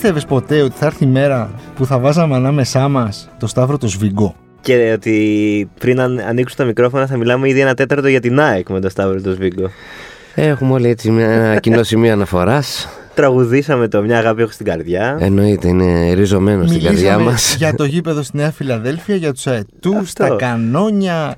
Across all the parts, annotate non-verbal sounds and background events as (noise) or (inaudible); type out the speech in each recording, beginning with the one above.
Πίστευες ποτέ ότι θα έρθει η μέρα που θα βάζαμε ανάμεσά μας το Σταύρο το Σβιγκό; Και ότι πριν αν, ανοίξουν τα μικρόφωνα θα μιλάμε ήδη ένα τέταρτο για την ΑΕΚ με το Σταύρο το Σβίγκο. Έχουμε όλοι έτσι μια- ένα κοινό σημείο αναφοράς. Τραγουδήσαμε το Μια αγάπη έχω στην καρδιά. Εννοείται, είναι ριζωμένο στην καρδιά μας. για το γήπεδο στη Νέα Φιλαδέλφια, για τους αετούς, Αυτό. τα κανόνια,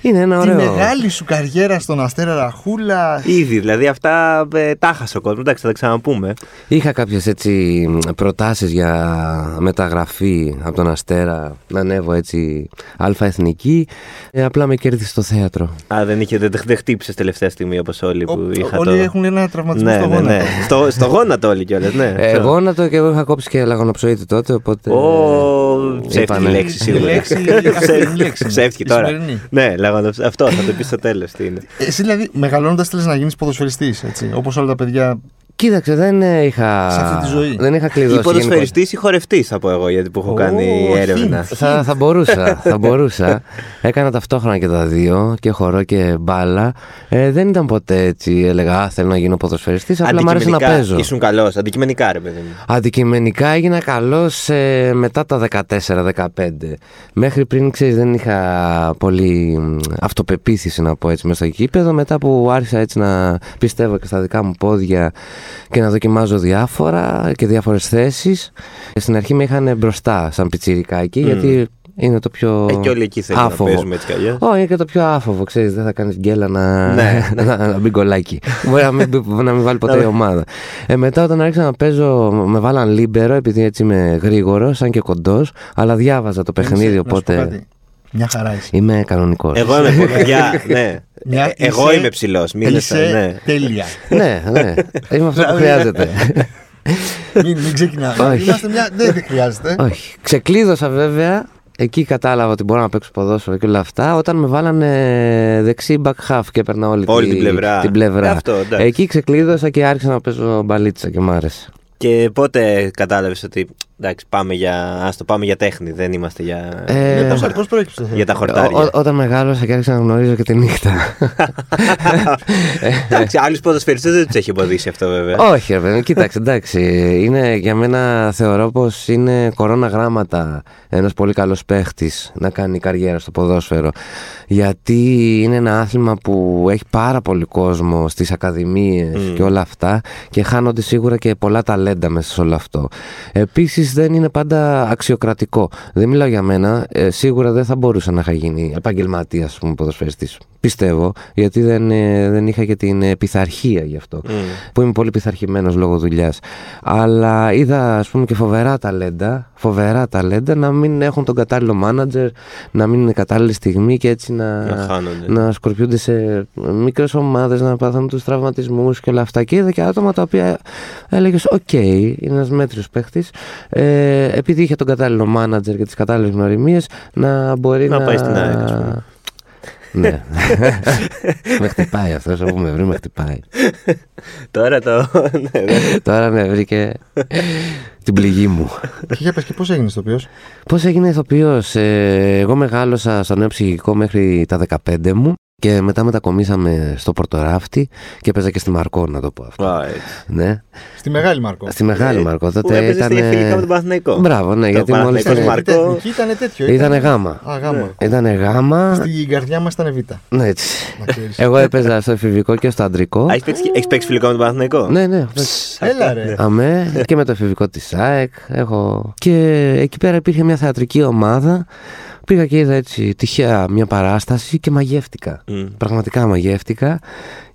Είναι ένα τη ωραίο. μεγάλη σου καριέρα στον Αστέρα Ραχούλα. Ήδη, δηλαδή αυτά ε, τα χάσε ο κόσμος. Εντάξει, θα τα ξαναπούμε. Είχα κάποιες έτσι προτάσεις για μεταγραφή από τον Αστέρα να ανέβω έτσι αλφα εθνική. Ε, απλά με κέρδισε το θέατρο. Α, δεν, είχε, δεν, δεν χτύπησες τελευταία στιγμή όπως όλοι που Ο- είχα όλοι το. έχουν ένα τραυματισμό ναι, στο ναι, γόνατο. ναι. στο, στο γόνατο όλοι κιόλας, ναι. Ε, γόνατο και εγώ είχα κόψει και λαγονοψοίτη τότε, οπότε... Ω, ψεύτικη είπανε. λέξη Η σίγουρα. (laughs) λέξη, αυτή η λέξη. είναι. Ψεύτικη Η τώρα. σημερινή. Ναι, λέγοντα αυτό, θα το πεις στο τέλος τι είναι. Εσύ δηλαδή μεγαλώνοντας θέλεις να γίνεις ποδοσφαιριστής, έτσι. Όπως όλα τα παιδιά. Κοίταξε, δεν ε, είχα... Σε αυτή τη ζωή. Δεν είχα Ή κλειδώσει ποδοσφαιριστή ή χορευτής, θα πω εγώ, γιατί που έχω Ω, κάνει έρευνα. hint. γενικότερα. Θα, θα μπορούσα, θα μπορούσα. Έκανα ταυτόχρονα και τα δύο, και χορό και μπάλα. Ε, δεν ήταν ποτέ έτσι, έλεγα, α, θέλω να γίνω ποδοσφαιριστής, απλά μου άρεσε να Αντικειμενικά παίζω. Ήσουν καλός, αντικειμενικά ρε παιδί μου. Αντικειμενικά έγινα καλός μετά τα 14-15. Μέχρι πριν, ξέρεις, δεν είχα πολύ μ, αυτοπεποίθηση να πω έτσι μέσα στο γήπεδο. Μετά που άρχισα έτσι να πιστεύω και στα δικά μου πόδια και να δοκιμάζω διάφορα και διάφορες θέσεις. Στην αρχή με είχαν μπροστά σαν πιτσιρικάκι γιατί είναι το πιο Ε, και όλοι εκεί θέλουν να άφοβο. παίζουμε έτσι κι αλλιώς. Όχι, είναι και το πιο άφοβο, ξέρεις, δεν θα κάνεις γκέλα να, Ναι, (laughs) να, να μπει γκολάκι. Μπορεί να μην, μπει- να μην βάλει ποτέ Να η μην- ομάδα. Ε, μετά όταν άρχισα να παίζω, με βάλαν λίμπερο, επειδή έτσι είμαι γρήγορος, σαν και κοντός, αλλά διάβαζα το παιχνίδι, Είσαι, να σου πω οπότε κάτι. Μια χαρά είσαι. είμαι κανονικός. Εγώ είμαι παιδιά, (laughs) ναι. Μια- Ε, Εγώ είσαι- είμαι ψηλός. Μην Είσαι ναι. τέλεια. ναι, ναι. Είμαι αυτό που Δηλαδή, χρειάζεται. μην, μην ξεκινάμε. Όχι. Είμαστε μια. Δεν δεν χρειάζεται. Όχι. Ξεκλείδωσα βέβαια. Εκεί κατάλαβα ότι μπορώ να παίξω ποδόσφαιρο και όλα αυτά. Όταν με βάλανε δεξί back half και έπαιρνα όλη, Όλη τη- την πλευρά. την πλευρά. Ε, αυτό, εντάξει. Εκεί ξεκλείδωσα και άρχισα να παίζω μπαλίτσα και μ' άρεσε. Και πότε κατάλαβες ότι εντάξει, πάμε για, άστο, πάμε για τέχνη, δεν είμαστε για, Ε, Πώς- Πώς προέκυψε αυτό; για τα Ό- χορτάρια. ό- όταν μεγάλωσα και άρχισα να γνωρίζω και τη νύχτα. (laughs) Εντάξει, άλλους ποδοσφαιριστές δεν τους έχει εμποδίσει αυτό βέβαια. Όχι, ρε παιδί, κοίταξε, εντάξει. Είναι, για μένα θεωρώ πως είναι κορώνα γράμματα ένας πολύ καλός παίχτης να κάνει καριέρα στο ποδόσφαιρο. Γιατί είναι ένα άθλημα που έχει πάρα πολύ κόσμο στις ακαδημίες Mm. και όλα αυτά και χάνονται σίγουρα και πολλά ταλέντα μέσα σε όλο αυτό. Επίσης δεν είναι πάντα αξιοκρατικό. Δεν μιλάω για μένα. ε, σίγουρα δεν θα μπορούσα να είχα γίνει επαγγελματία, ας πούμε, ποδοσφαιριστής. Πιστεύω, γιατί δεν, ε, δεν είχα και την ε, πειθαρχία γι' αυτό Μμ. που είμαι πολύ πειθαρχημένος λόγω δουλειάς. Αλλά είδα ας πούμε και φοβερά ταλέντα, φοβερά ταλέντα να μην έχουν τον κατάλληλο μάνατζερ, να μην είναι κατάλληλη στιγμή και έτσι να, Να χάνονται. να σκορπιούνται σε μικρές ομάδες, να πάθουν τους τραυματισμούς και όλα αυτά. Και είδα και άτομα τα οποία έλεγες οκ, είναι ένας μέτριος παίχτης, ε, επειδή είχε τον κατάλληλο μάνατζερ και τις κατάλληλες γνωριμίες, να μπορεί Να να... πάει στην ΑΕΚ, ας πούμε. Ναι. (laughs) με χτυπάει αυτός όπου με βρει, με χτυπάει. Τώρα το. (laughs) ναι, ναι. Τώρα με βρήκε την πληγή μου. Και για πες και πώς έγινες ηθοποιός. Πώς έγινε ηθοποιός, ε, Εγώ μεγάλωσα στο νέο ψυχικό μέχρι τα 15 μου και μετά μετακομίσαμε στο Πόρτο Ράφτη και παίζα και στη Μαρκό, να το πω αυτό. Α, έτσι. Ναι. Στη Μεγάλη Μαρκό. Στη Μεγάλη Ε, Μαρκό. Που Τότε έπαιζε ήταν. στη φιλικά με τον Παναθηναϊκό. Μπράβο, ναι, Το γιατί μόλις Παναθηναϊκός ήταν. Μαρκό. Ήταν εθνική, ήταν τέτοιο. Ήταν γάμα. Α, γάμα. Ήταν γάμα. Στην καρδιά μας ήταν β. Ναι, έτσι. Να ξέρεις. Εγώ έπαιζα στο εφηβικό και στο αντρικό. Α, Έχεις παίξει, έχεις παίξει φιλικό με τον Παναθηναϊκό; Ναι, ναι. Έλα ρε. Αμέ, και με το εφηβικό της ΑΕΚ. Έχω... Και εκεί πέρα υπήρχε μια θεατρική ομάδα. Πήγα και είδα έτσι τυχαία μια παράσταση και μαγεύτηκα. Μμ. Πραγματικά μαγεύτηκα.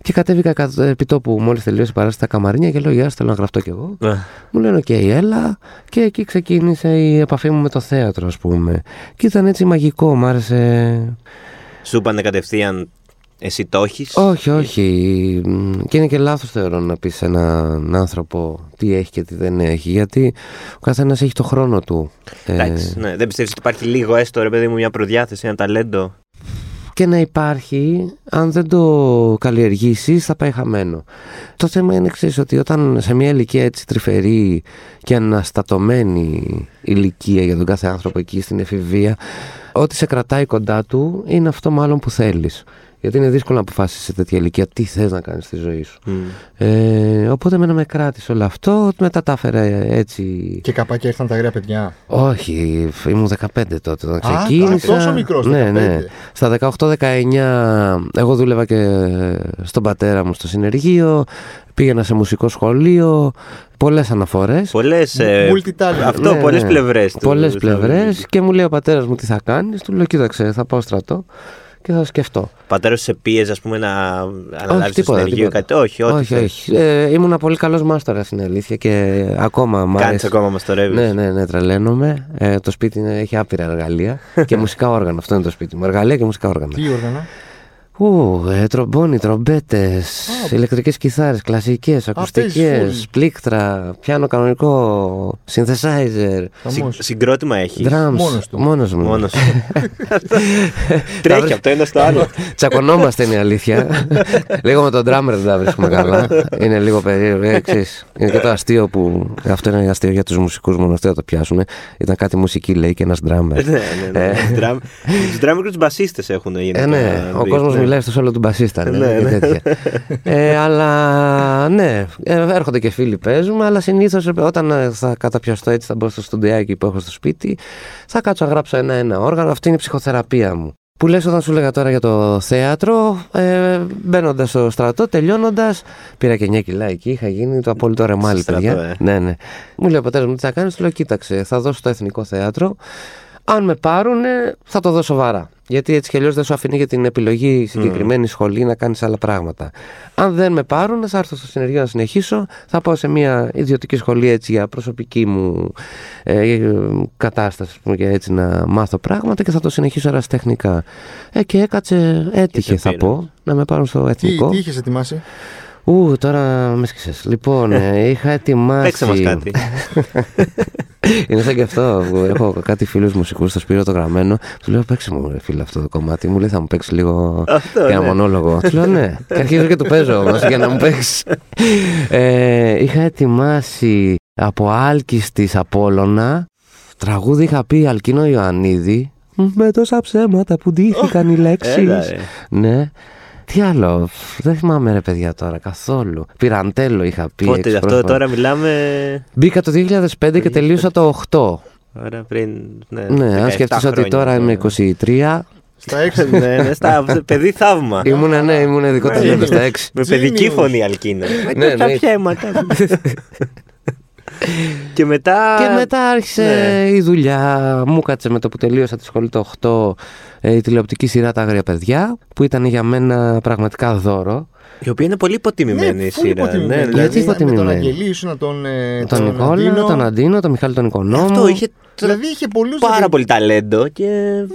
Και κατέβηκα κατ- επί τόπου μόλις τελείωσε η παράσταση στα καμαρίνια και λέω: Γεια σας, θέλω να γραφτώ κι εγώ. Α, Μου λένε: Οκ, έλα. Και εκεί ξεκίνησε η επαφή μου με το θέατρο, ας πούμε. Και ήταν έτσι μαγικό, μ' άρεσε. Σου είπανε κατευθείαν εσύ το έχεις; Όχι, όχι. Μ, Και είναι και λάθος θεωρώ να πεις σε έναν άνθρωπο τι έχει και τι δεν έχει. Γιατί ο καθένας έχει το χρόνο του. Ε, Εντάξει, ναι. Δεν πιστεύεις ότι υπάρχει λίγο έστω ρε παιδί μου μια προδιάθεση, ένα ταλέντο; και να υπάρχει, αν δεν το καλλιεργήσεις θα πάει χαμένο. Το θέμα είναι εξής, ότι όταν σε μια ηλικία έτσι τρυφερή και αναστατωμένη ηλικία για τον κάθε άνθρωπο εκεί στην εφηβεία, ό,τι σε κρατάει κοντά του είναι αυτό μάλλον που θέλεις. Γιατί είναι δύσκολο να αποφάσεις σε τέτοια ηλικία τι θες να κάνεις στη ζωή σου. Μμ. Ε, οπότε εμένα με κράτησε όλο αυτό. Μετά τα έφερε έτσι. Και καπάκια ήρθαν τα αγραία παιδιά. Όχι, ήμουν 15 τότε όταν Α, ξεκίνησα. τόσο μικρός, Ναι, 15. ναι. Στα 18-19 εγώ δούλευα και στον πατέρα μου στο συνεργείο. Πήγαινα σε μουσικό σχολείο. Πολλές αναφορές. Πολλές, ε, Multi-talent. Αυτό, Ναι, πολλές ναι. πλευρές. του Πολλές σταυρού. πλευρές και μου λέει ο πατέρας μου τι θα κάνεις; Του λέω κοίταξε θα πάω στρατό και θα σκεφτώ. Ο πατέρας σε πίεζε, ας πούμε, να αναλάβεις το τίποτα, συνεργείο ή τίποτα. κάτι; Όχι, ό,τι όχι, θες. όχι. Ε, ήμουν πολύ καλός μάστορας είναι αλήθεια και ακόμα μ' Κάνεις αρέσει. ακόμα μας το ρεύεις. Ναι, ναι, ναι, τρελαίνομαι. Ε, το σπίτι είναι- έχει άπειρα εργαλεία (laughs) και μουσικά όργανα. Αυτό είναι το σπίτι μου. Εργαλεία και μουσικά όργανα. Τι όργανα; Ου, ε, τρομπόνι, τρομπέτες, Α, ηλεκτρικές κιθάρες, κλασικές, ακουστικές, full. πλήκτρα, πιάνο κανονικό, synthesizer, Χαμός. Συ- Συγκρότημα έχεις; drums. Μόνος του. Μόνος μου. Μόνος. (laughs) Τρέχει από το ένα στο άλλο. (laughs) Τσακωνόμαστε είναι η αλήθεια. (laughs) λίγο με τον drummer δεν τα βρίσκουμε καλά. είναι λίγο περίεργο. Ε, ξέρεις, είναι και το αστείο που. Αυτό είναι αστείο για τους μουσικούς μόνο αυτό θα το πιάσουν. Ήταν κάτι μουσική λέει και ένας drummer. Ναι, ναι, ναι. Τους drum- Τους drummer και τους μπασίστες έχουν γίνει. Ε, ναι, ο κόσμος μιλάει στο σόλο του μπασίστα. Ναι, Ναι, και ναι. τέτοια. ε, αλλά ναι, ε, έρχονται και φίλοι παίζουμε, αλλά συνήθως όταν ε, θα καταπιαστώ έτσι, θα μπω στο στοντιάκι που έχω στο σπίτι, θα κάτσω να γράψω ένα-ένα όργανο. Αυτή είναι η ψυχοθεραπεία μου. Που λες όταν σου λέγα τώρα για το θέατρο, ε, μπαίνοντας στο στρατό, τελειώνοντας, πήρα και 9 κιλά εκεί, είχα γίνει το απόλυτο ρεμάλι, Στο παιδιά. στρατό, ε. Ναι, ναι. Μου λέει ο πατέρας μου τι θα κάνεις, του λέω: Κοίταξε, θα δώσω στο εθνικό θέατρο. Αν με πάρουν, θα το δω σοβαρά. Γιατί έτσι κι αλλιώς δεν σου αφήνει για την επιλογή συγκεκριμένη σχολή να κάνεις άλλα πράγματα. Αν δεν με πάρουν, θα έρθω στο συνεργείο να συνεχίσω. Θα πάω σε μια ιδιωτική σχολή έτσι για προσωπική μου ε, κατάσταση ας πούμε, και έτσι να μάθω πράγματα και θα το συνεχίσω αραστεχνικά. Ε, και έκατσε, έτυχε σε θα πήραν. πω, να με πάρουν στο Τι, εθνικό. τι είχες ετοιμάσει; Ου, τώρα με σκίσες. Λοιπόν, ε, είχα ετοιμάσει. Παίξε μας κάτι. (laughs) Είναι σαν και αυτό που έχω κάτι φίλους μουσικούς στο Σπύρο το γραμμένο. Τους λέω παίξε μου, ρε φίλε, αυτό το κομμάτι. Μου λέει θα μου παίξεις λίγο Αυτό, και ένα ναι. μονόλογο. Τους λέω ναι. Και αρχίζω και του παίζω όμως για να μου παίξεις. Ε, είχα ετοιμάσει από Άλκης της Απόλωνα. Τραγούδι είχα πει Αλκίνο Ιωαννίδη. Με τόσα ψέματα που ντύθηκαν οι λέξεις. Έλα, ρε. Ναι. Τι άλλο, δεν θυμάμαι ρε παιδιά τώρα καθόλου. Πυραντέλο είχα πει. Πότε έτσι αυτό πρόσφατα. τώρα μιλάμε. Μπήκα το 2005 και τελείωσα το 8. Άρα πριν. Ναι, Ναι, αν 17 σκεφτείς ότι χρόνια. τώρα είμαι 23. Στα έξι. ναι, ναι, (laughs) στα παιδί θαύμα. Ήμουνα, ναι, ήμουν ειδικό Ναι. ταλέντο στα 6. Με παιδική Genius. φωνή Αλκίνα. Ναι, Με τα ναι. (laughs) ψέματα. (laughs) Και μετά. Και μετά άρχισε ναι. η δουλειά. Μου κάτσε με το που τελείωσα τη σχολή το 8 ε, η τηλεοπτική σειρά Τα Άγρια Παιδιά, που ήταν για μένα πραγματικά δώρο. Η οποία είναι πολύ υποτιμημένη η full σειρά. υποτιμημένη. Ναι, Γιατί Δηλαδή, Με τον υποτιμημένη; Αγγελή ήσουν τον. ε, τον Νικόλα, Αντίνο. τον Αντίνο, τον Μιχάλη τον Οικονόμο. Αυτό είχε Δηλαδή είχε πολλούς. πάρα πολύ ταλέντο και.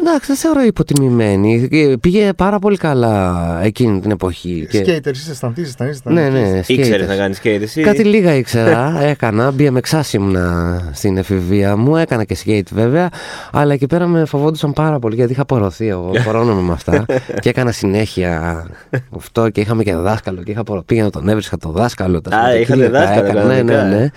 Εντάξει, δεν θεωρώ υποτιμημένη. Ε, Πήγε πάρα πολύ καλά εκείνη την εποχή. Και... Σκέιτερ, είσαι αισθαντή, αισθαντή. Ναι, ναι, Ήξερες skaters. να κάνεις skate εσύ; Κάτι λίγα ήξερα, (laughs) έκανα, μπήκα με ξάσιμνα στην εφηβεία μου, έκανα και skate βέβαια, αλλά εκεί πέρα με φοβόντουσαν πάρα πολύ γιατί είχα πορωθεί εγώ, (laughs) πορώνομαι με αυτά και έκανα συνέχεια αυτό και είχαμε και δάσκαλο και είχα πορωθεί, πήγαινα τον έβρισκα το δάσκαλο. Τα Α, Σαββατοκύριακα είχατε δάσκαλο έκανα, Ναι, ναι, κανονικά. ναι.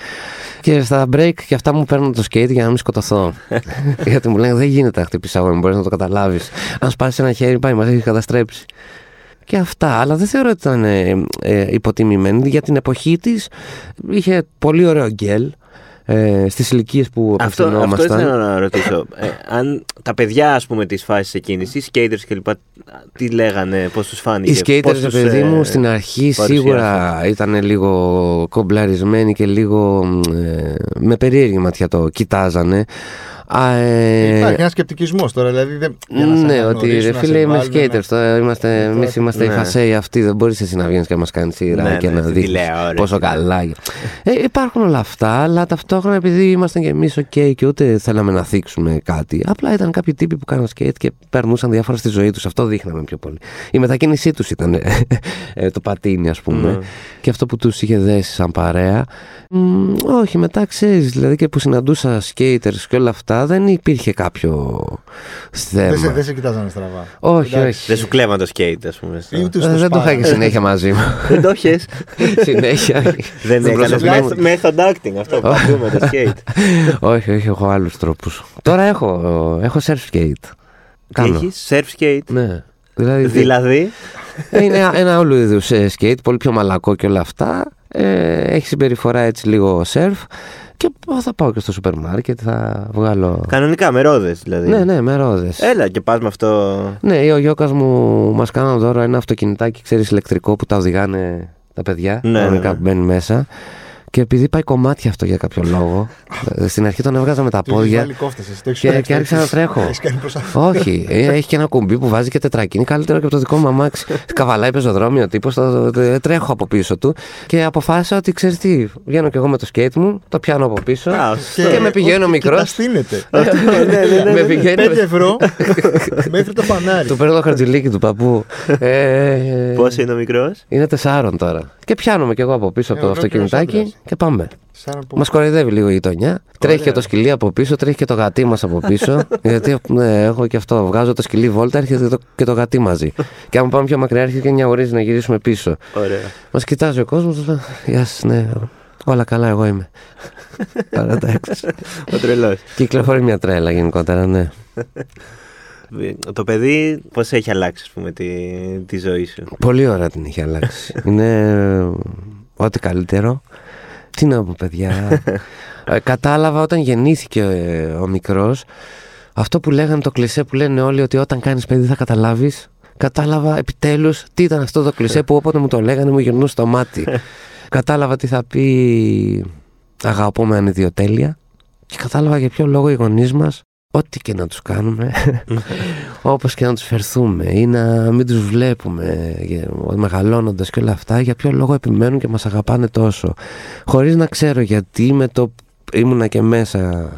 Και στα break και αυτά μου παίρνουν το skate για να μην σκοτωθώ. (laughs) γιατί μου λένε δεν γίνεται να χτυπήσεις αγώνα, μπορείς να το καταλάβεις. Αν σπάσεις ένα χέρι, πάει, μα έχει καταστρέψεις. Και αυτά, αλλά δεν θεωρώ ότι ήταν ε, ε, υποτιμημένη. Για την εποχή της είχε πολύ ωραίο γκέλ ε, στις ηλικίες που Αυτό, αυτό απευθυνόμασταν. ήθελα να ρωτήσω. Ε, αν τα παιδιά, ας πούμε, της φάσης εκείνης, οι skaters κλπ. Τι λέγανε, πώς τους φάνηκε. Οι skaters, πώς ρε τους, παιδί ε, μου, στην αρχή παρουσιάσαν. σίγουρα ήταν λίγο κομπλαρισμένοι και λίγο ε, με περίεργη ματιά το κοιτάζανε. Α, ε, Υπάρχει ένας σκεπτικισμός τώρα. Δηλαδή, δεν, για να σε ναι, αναγνωρίσουν, ότι ρε να φίλε σε είμαι βάλουν, skaters. Τώρα είμαστε, εμείς είμαστε οι Ναι. φασέοι αυτοί. Δεν μπορείς εσύ να βγαίνεις και να μας κάνεις σειρά Ναι, και ναι, να στην δείχνεις τηλεόραση. πόσο καλά. Ε, υπάρχουν όλα αυτά, αλλά ταυτόχρονα επειδή ήμασταν κι εμείς OK και ούτε θέλαμε να θίξουμε κάτι. Απλά ήταν κάποιοι τύποι που κάναν skate και περνούσαν διάφορα στη ζωή τους. Αυτό δείχναμε πιο πολύ. Η μετακίνησή τους ήταν ε, το πατίνι, ας πούμε. Ναι. Και αυτό που τους είχε δέσει σαν παρέα. Μ, όχι, μετά ξέρεις, δηλαδή και που συναντούσα skaters και όλα αυτά, δεν υπήρχε κάποιο θέμα. Δεν σε, δεν σε κοιτάζανε στραβά. Όχι, Εντάξει. όχι. Δεν σου κλέβαν το skate, ας πούμε. στο- Ή ούτε Ε, στο δεν το είχα σπάρα. και συνέχεια μαζί μου. (laughs) Δεν το είχες. (laughs) συνέχεια. Δεν Στην έκανες προσωπική μου- method acting αυτό που παντού με το skate. (laughs) όχι, όχι, έχω άλλους τρόπους. Τώρα έχω, έχω surf skate. Τι Κάνω. έχεις, surf skate; Ναι. Δηλαδή, Δηλαδή; ε, είναι ένα όλου είδους skate, πολύ πιο μαλακό και όλα αυτά. Ε, έχει συμπεριφορά έτσι λίγο σερφ. Και θα πάω και στο σούπερ μάρκετ, θα βγάλω. Κανονικά με ρόδες δηλαδή. Ναι, ναι, με ρόδες. Έλα και πας με αυτό. Ναι, ο Γιώκας μου μας κάναν δώρο ένα αυτοκινητάκι, ξέρεις, ηλεκτρικό που τα οδηγάνε τα παιδιά. Ναι, κανονικά ναι, ναι. που μπαίνουν μέσα. Και επειδή πάει κομμάτια αυτό για κάποιο λόγο, ε, στην αρχή τον έβγαζα με τα Του έχεις πόδια. βάλει κόφτες, εσύ, το έχεις Και- κάνει και αυτός, άρχισα να έχεις- τρέχω. έχεις κάνει προσπάθεια. Όχι, ε, έχει και ένα κουμπί που βάζει και τετρακίνη καλύτερο και από το δικό μου αμάξι. Καβαλάει πεζοδρόμιο τύπος, το, το- τρέχω από πίσω του και αποφάσισα ότι ξέρεις τι, βγαίνω κι εγώ με το σκέιτ μου, το πιάνω από πίσω Α, και, με πηγαίνω ό,τι μικρός. Και τα στείνεται. με πηγαίνει. 5 ευρώ μέχρι το φανάρι. Του παίρνω το χαρτζιλίκι του παππού. Ε, Πόσο είναι ο μικρός; Είναι τεσσάρων τώρα. Και πιάνομαι κι εγώ από πίσω από Ε, το ο Ευρωπαίος αυτοκινητάκι άντρας. και πάμε. Σαν που- Μας κοροϊδεύει λίγο η γειτονιά. Τρέχει και το σκυλί από πίσω, τρέχει και το γατί μας από πίσω. (laughs) γιατί ναι, έχω και αυτό. Βγάζω το σκυλί βόλτα, έρχεται το, και το γατί μαζί. (laughs) και άμα πάμε πιο μακριά, έρχεται και νιαουρίζει να γυρίσουμε πίσω. Ωραία. Μας κοιτάζει ο κόσμος, του λέω Γεια σας, ναι. Όλα καλά, εγώ είμαι. (laughs) Άρα εντάξει. Ο τρελός. Κυκλοφορεί μια τρέλα γενικότερα, ναι. Το παιδί πώς έχει αλλάξει, ας πούμε, τη, τη ζωή σου; Πολύ ωραία την έχει αλλάξει. (laughs) Είναι ε, ό,τι καλύτερο. Τι να πω, παιδιά. (laughs) Ε, κατάλαβα όταν γεννήθηκε ε, ο μικρός αυτό που λέγανε το κλισέ που λένε όλοι ότι όταν κάνεις παιδί θα καταλάβεις. Κατάλαβα επιτέλους τι ήταν αυτό το κλισέ που όποτε μου το λέγανε μου γυρνούσε το μάτι. (laughs) κατάλαβα τι θα πει αγαπώ με ανιδιοτέλεια και κατάλαβα για ποιο λόγο οι γονείς μας ό,τι και να τους κάνουμε (laughs) όπως και να τους φερθούμε ή να μην τους βλέπουμε ε, μεγαλώνοντας και όλα αυτά για ποιο λόγο επιμένουν και μας αγαπάνε τόσο. Χωρίς να ξέρω γιατί με το ήμουνα και μέσα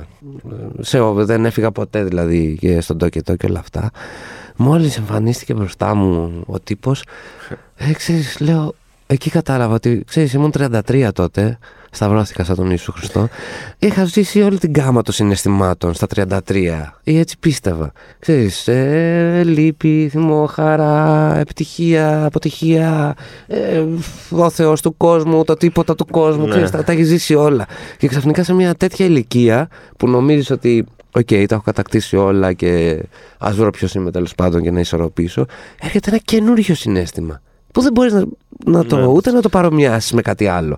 σε, δεν έφυγα ποτέ δηλαδή και στον τόκετο και όλα αυτά. Μόλις εμφανίστηκε μπροστά μου ο τύπος ε, ξέρεις λέω εκεί κατάλαβα ότι ξέρεις ήμουν 33 τότε σταυρώθηκα σαν τον Ιησού Χριστό είχα ζήσει όλη την γάμα των συναισθημάτων στα 33 ή έτσι πίστευα ξέρεις ε, λύπη, θυμό, χαρά επιτυχία, αποτυχία ε, ο Θεός του κόσμου το τίποτα του κόσμου Ναι. ξέρεις, τα, τα έχει ζήσει όλα και ξαφνικά σε μια τέτοια ηλικία που νομίζεις ότι Οκ, τα έχω κατακτήσει όλα και ας βρω ποιος είμαι τέλος πάντων και να ισορροπήσω. Έρχεται ένα καινούριο συνέστημα που δεν μπορείς να, να το, Ναι. ούτε να το παρομοιάσεις με κάτι άλλο.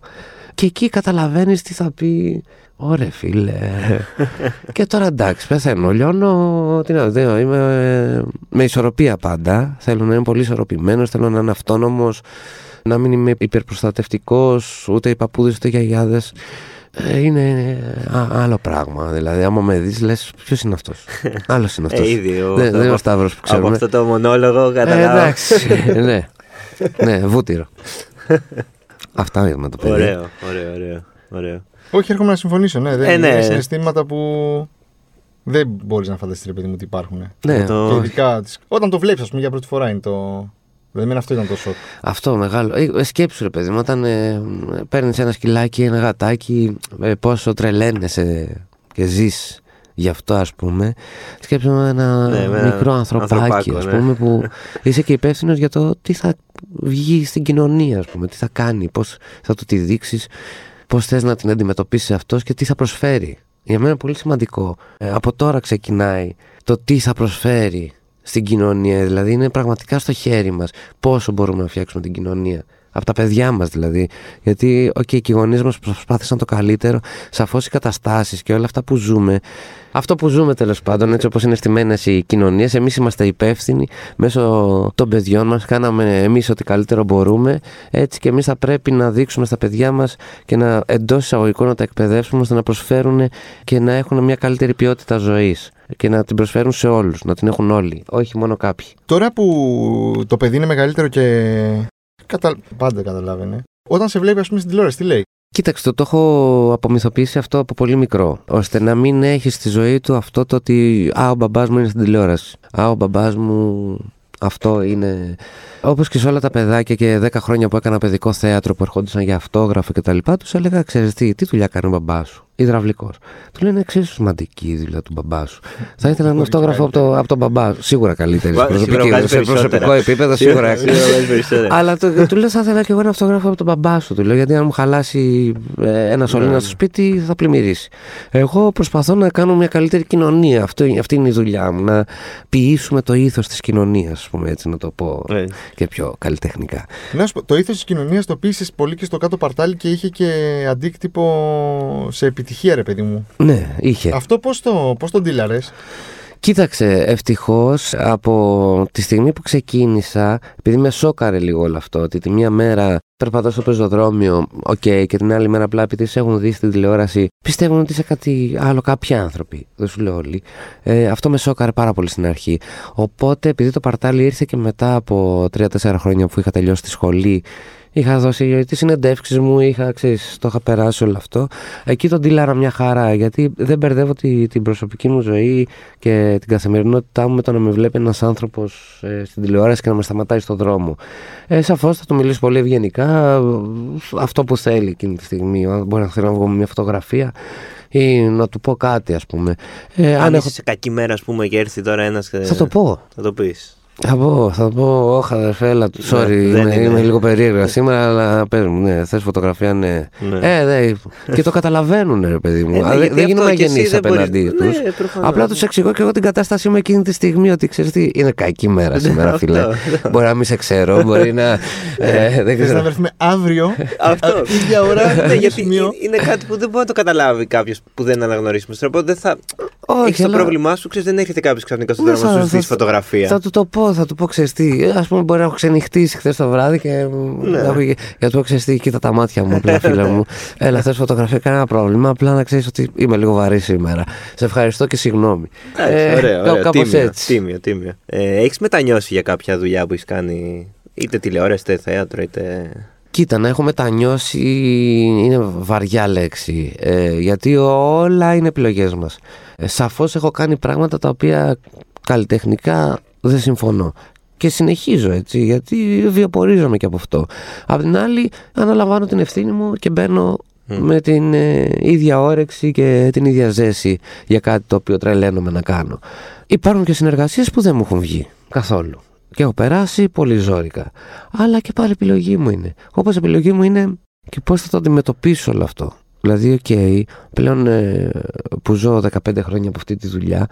Και εκεί καταλαβαίνεις τι θα πει. Ωρε φίλε. (laughs) και τώρα εντάξει, πεθαίνω. Λιώνω. Τι να δω, είμαι ε, με ισορροπία πάντα. Θέλω να είμαι πολύ ισορροπημένος, θέλω να είμαι αυτόνομος, να μην είμαι υπερπροστατευτικός, ούτε οι παππούδες ούτε οι γιαγιάδες. Ε, Είναι α, άλλο πράγμα. Δηλαδή, άμα με δεις, λες ποιος είναι αυτός; (laughs) Άλλος είναι αυτός. Ε, ήδη. ο- δεν, δεν είναι ο από- Σταύρος που Από ξέρουμε. αυτό το μονόλογο Ε, καταλάβω. εντάξει. ναι. (laughs) ναι, βούτυρο. Αυτά με το παιδί. Ωραίο, ωραίο, ωραίο. ωραίο. Όχι, έρχομαι να συμφωνήσω. Ναι, δεν Ε, ναι. είναι συναισθήματα που δεν μπορείς να φανταστείς, ρε παιδί μου, ότι υπάρχουν. Ναι, Το- Και όχι. ειδικά τις- όταν το βλέπεις, ας πούμε, για πρώτη φορά είναι το. Δηλαδή, αυτό ήταν το σοκ. Αυτό μεγάλο. Ε, ε, σκέψου ρε παιδί μου, όταν ε, παίρνεις ένα σκυλάκι, ένα γατάκι, ε, πόσο τρελαίνεσαι και ζεις γι' αυτό ας πούμε. Σκέψου με ένα Ναι, με ένα μικρό ανθρωπάκι, ανθρωπάκο, ας ναι. πούμε, που (laughs) είσαι και υπεύθυνος για το τι θα βγει στην κοινωνία, ας πούμε, τι θα κάνει, πώς θα του τη δείξεις, πώς θες να την αντιμετωπίσει αυτός και τι θα προσφέρει. Για μένα είναι πολύ σημαντικό. Ε, από τώρα ξεκινάει το τι θα προσφέρει στην κοινωνία. Δηλαδή είναι πραγματικά στο χέρι μας πόσο μπορούμε να φτιάξουμε την κοινωνία. Από τα παιδιά μας δηλαδή. Γιατί okay, και οι γονείς μας προσπάθησαν το καλύτερο. Σαφώς οι καταστάσεις και όλα αυτά που ζούμε. Αυτό που ζούμε τέλος πάντων, έτσι όπως είναι στημένες οι κοινωνίες, εμείς είμαστε υπεύθυνοι μέσω των παιδιών μας. Κάναμε εμείς ό,τι καλύτερο μπορούμε. Έτσι και εμείς θα πρέπει να δείξουμε στα παιδιά μας και να εντός εισαγωγικών να τα εκπαιδεύσουμε ώστε να προσφέρουν και να έχουν μια καλύτερη ποιότητα ζωής και να την προσφέρουν σε όλους, να την έχουν όλοι, όχι μόνο κάποιοι. Τώρα που το παιδί είναι μεγαλύτερο και. Κατα... Πάντα καταλάβαινε. Όταν σε βλέπει, ας πούμε, στην τηλεόραση, τι λέει; Κοίταξε, το έχω απομυθοποιήσει αυτό από πολύ μικρό. ώστε να μην έχεις στη ζωή του αυτό το ότι Α, ο μπαμπάς μου είναι στην τηλεόραση. Α, ο μπαμπάς μου αυτό είναι. Όπως και σε όλα τα παιδάκια και 10 χρόνια που έκανα παιδικό θέατρο που ερχόντουσαν για αυτόγραφο κτλ. Τους έλεγα: Ξέρεις τι, τι δουλειά κάνει ο μπαμπάς σου; Υδραυλικός. Του λένε εξίσου σημαντική η δουλειά του μπαμπά σου. Θα ήθελα ένα Μπορεί αυτόγραφο από, το, από τον μπαμπά σου. Σίγουρα καλύτερη. Βα- Προσωπική, σίγουρα βγάζεις σε προσωπικό περισσότερα. επίπεδο σίγουρα. Σίγουρα βγάζεις περισσότερα. Αλλά του, του λέω, θα ήθελα και εγώ ένα αυτόγραφο από τον μπαμπά σου. Του λέω, γιατί αν μου χαλάσει ε, ένα σωλήνα Ναι. στο σπίτι, θα πλημμυρίσει. Εγώ προσπαθώ να κάνω μια καλύτερη κοινωνία. Αυτό, αυτή είναι η δουλειά μου. Να ποιήσουμε το ήθος της κοινωνίας, ας πούμε έτσι, να το πω Ναι. και πιο καλλιτεχνικά. Να σου πω, το ήθος της κοινωνίας το πείσες πολύ και στο κάτω παρτάλι και είχε και αντίκτυπο σε επιτυχία, ρε παιδί μου. Ναι, είχε. Αυτό πώς το, πώς το ντίλαρε. Κοίταξε, ευτυχώς από τη στιγμή που ξεκίνησα, επειδή με σόκαρε λίγο όλο αυτό, ότι τη μία μέρα περπατώ στο πεζοδρόμιο, οκ, και την άλλη μέρα απλά επειδή σε έχουν δει στην τηλεόραση, πιστεύουν ότι είσαι κάτι άλλο, κάποιοι άνθρωποι. Δεν σου λέω όλοι. Ε, αυτό με σόκαρε πάρα πολύ στην αρχή. Οπότε, επειδή το παρτάλι ήρθε και μετά από 3-4 χρόνια που είχα τελειώσει τη σχολή, Είχα δώσει τις συνεντεύξεις μου, είχα, ξέρεις, το είχα περάσει όλο αυτό. Εκεί τον τίλαρα μια χαρά, γιατί δεν μπερδεύω τη, την προσωπική μου ζωή και την καθημερινότητά μου με το να με βλέπει ένας άνθρωπος ε, στην τηλεόραση και να με σταματάει στον δρόμο. Ε, Σαφώς θα του μιλήσω πολύ ευγενικά, ε, αυτό που θέλει εκείνη τη στιγμή. Αν Μπορεί να θέλω να βγω με μια φωτογραφία ή να του πω κάτι, ας πούμε. Ε, Αν αν είσαι έχω... σε κακή μέρα, ας πούμε, και έρθει τώρα ένας. Θα το πω. Θα το πεις. Θα πω, θα πω, όχι αδερφέ, έλα, sorry, δεν είμαι, είναι. είμαι λίγο περίεργα σήμερα, αλλά πες μου, ναι, θες φωτογραφία, ναι. Ναι. Ε, ναι, και το καταλαβαίνουν, ρε παιδί μου. Ε, ναι, Α, δεν- γιατί δεν αυτό γίνομαι και εσύ αγενής δεν μπορείς- απέναντί Ναι, τους. προφανώς. Απλά τους εξηγώ και εγώ την κατάστασή μου εκείνη τη στιγμή ότι ξέρεις τι, είναι κακή μέρα σήμερα, Αυτό, φίλε. αυτό. Μπορεί να μην σε ξέρω, μπορεί να. ε, δεν Θες να ξέρω. βρεθούμε αύριο, Αυτό. α, ίδια ώρα, Ναι, ίδιο γιατί σημείο. είναι κάτι που δεν μπορεί να το καταλάβει κάποιος που δεν αναγνωρίσουμε. Οπότε δεν θα. Όχι, Έχεις το αλλά- πρόβλημά σου, ξέρεις, δεν έρχεται κάποιος ξαφνικά στο Ναι, δρόμο να θα- σου στήσει θα- φωτογραφία. Θα του το πω, θα του πω ξέρεις τι. Α πούμε, μπορεί να έχω ξενυχτήσει χθες το βράδυ και. Ναι. να έχω- Για να του πω ξέρεις τι, κοίτα τα μάτια μου, απλά φίλε (laughs) μου. Έλα, θες φωτογραφία, κανένα πρόβλημα. Απλά να ξέρεις ότι είμαι λίγο βαρύ σήμερα. Σε ευχαριστώ και συγγνώμη. Εντάξει, ωραία, κά- ωραία. κάπως Τίμιο, έτσι. τίμιο, τίμιο. Ε, έχεις μετανιώσει για κάποια δουλειά που έχεις κάνει, είτε τηλεόραση, είτε θέατρο, είτε. Κοίτα, να έχω μετανιώσει είναι βαριά λέξη. Ε, γιατί όλα είναι επιλογές μας. Ε, σαφώς έχω κάνει πράγματα τα οποία καλλιτεχνικά δεν συμφωνώ. Και συνεχίζω έτσι, γιατί βιοπορίζομαι και από αυτό. Απ' την άλλη, αναλαμβάνω την ευθύνη μου και μπαίνω Μμ. με την ε, ίδια όρεξη και την ίδια ζέση για κάτι το οποίο τρελαίνομαι να κάνω. Υπάρχουν και συνεργασίες που δεν μου έχουν βγει καθόλου. Και έχω περάσει πολύ ζώρικα. Αλλά και πάλι επιλογή μου είναι. Όπως επιλογή μου είναι και πώς θα το αντιμετωπίσω όλο αυτό. Δηλαδή, οκ, πλέον ε, που ζω 15 χρόνια από αυτή τη δουλειά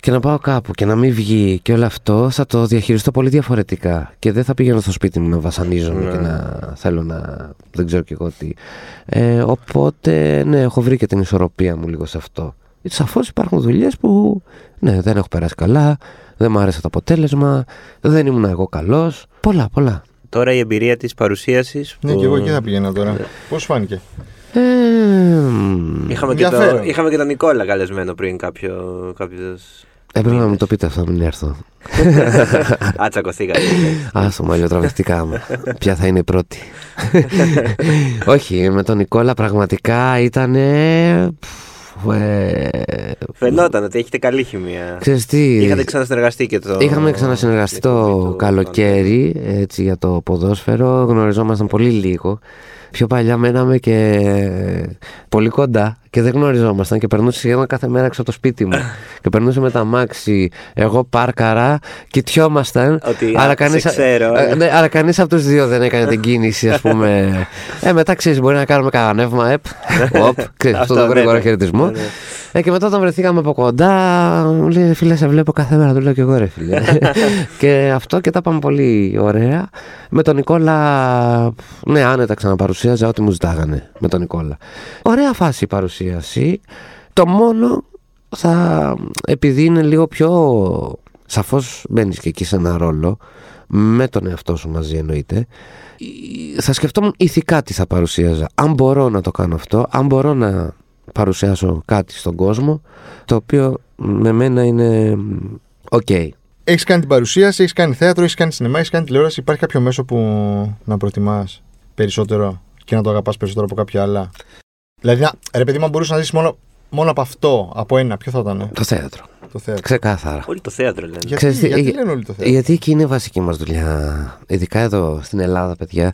και να πάω κάπου και να μην βγει και όλο αυτό θα το διαχειριστώ πολύ διαφορετικά και δεν θα πηγαίνω στο σπίτι μου να βασανίζομαι Ναι. και να θέλω να δεν ξέρω και εγώ τι. Ε, οπότε ναι, έχω βρει και την ισορροπία μου λίγο σε αυτό. Σαφώς υπάρχουν δουλειές που ναι, δεν έχω περάσει καλά, δεν μου άρεσε το αποτέλεσμα, δεν ήμουν εγώ καλός. Πολλά, πολλά. Τώρα η εμπειρία της παρουσίασης. Ναι, και εγώ εκεί θα πηγαίνα τώρα. Πώς φάνηκε; Ε, μ, Είχαμε και, το, Ενδιαφέρον. είχαμε και τον Νικόλα καλεσμένο πριν κάποιο. κάποιος... έπρεπε να μου το πείτε αυτό, να μην έρθω. (laughs) Α, τσακωθήκατε. Άστο μαλλιό τραβηχτήκαμε. Ποια θα είναι η πρώτη. (laughs) Όχι, με τον Νικόλα πραγματικά ήταν. Φαινόταν ότι έχετε καλή χημεία. Ξέρεις τι, Είχατε ξανασυνεργαστεί και το. είχαμε ξανασυνεργαστεί στην εκπομπή το του- καλοκαίρι έτσι, για το ποδόσφαιρο. Γνωριζόμασταν πολύ λίγο. Πιο παλιά μέναμε και πολύ κοντά και δεν γνωριζόμασταν και περνούσε σχεδόν κάθε μέρα έξω από το σπίτι μου. (laughs) και περνούσε με τα μάξι, εγώ πάρκαρα, κοιτιόμασταν. Ότι αλλά α, κανείς, σε ξέρω. ε, ναι, αλλά κανείς από τους δύο δεν έκανε την (laughs) κίνηση, ας πούμε. ε, μετά ξέρεις, μπορεί να κάνουμε κανένα νεύμα, επ, (laughs) οπ, ξέρεις, αυτό το Αυτό, ναι, γρήγορο ναι. χαιρετισμό. Ναι, ναι. Ε, και μετά όταν βρεθήκαμε από κοντά, μου λέει φίλε, σε βλέπω κάθε μέρα. Του λέω και εγώ ρε φίλε. και αυτό και τα πάμε πολύ ωραία. Με τον Νικόλα, ναι, άνετα ξαναπαρουσίαζα ό,τι μου ζητάγανε με τον Νικόλα. Ωραία φάση η παρουσίαση. Το μόνο θα, επειδή είναι λίγο πιο. Σαφώς μπαίνεις και εκεί σε ένα ρόλο, με τον εαυτό σου μαζί εννοείται, θα σκεφτόμουν ηθικά τι θα παρουσίαζα. Αν μπορώ να το κάνω αυτό, αν μπορώ να παρουσιάσω κάτι στον κόσμο, το οποίο με μένα είναι οκ. Έχεις κάνει την παρουσίαση, έχεις κάνει θέατρο, έχεις κάνει σινεμά, έχεις κάνει τηλεόραση. Υπάρχει κάποιο μέσο που να προτιμάς περισσότερο; Και να το αγαπάς περισσότερο από κάποια άλλα. Δηλαδή, να- ρε παιδί μου, αν μπορούσες να ζήσεις μόνο, μόνο από αυτό, από ένα, ποιο θα ήταν. Το θέατρο. Το θέατρο. Ξεκάθαρα. Όλοι το θέατρο λένε. Γιατί, Ξέρεις τι, γιατί ε, λένε όλοι το θέατρο; Γιατί εκεί είναι η βασική μας δουλειά. Ειδικά εδώ στην Ελλάδα, παιδιά.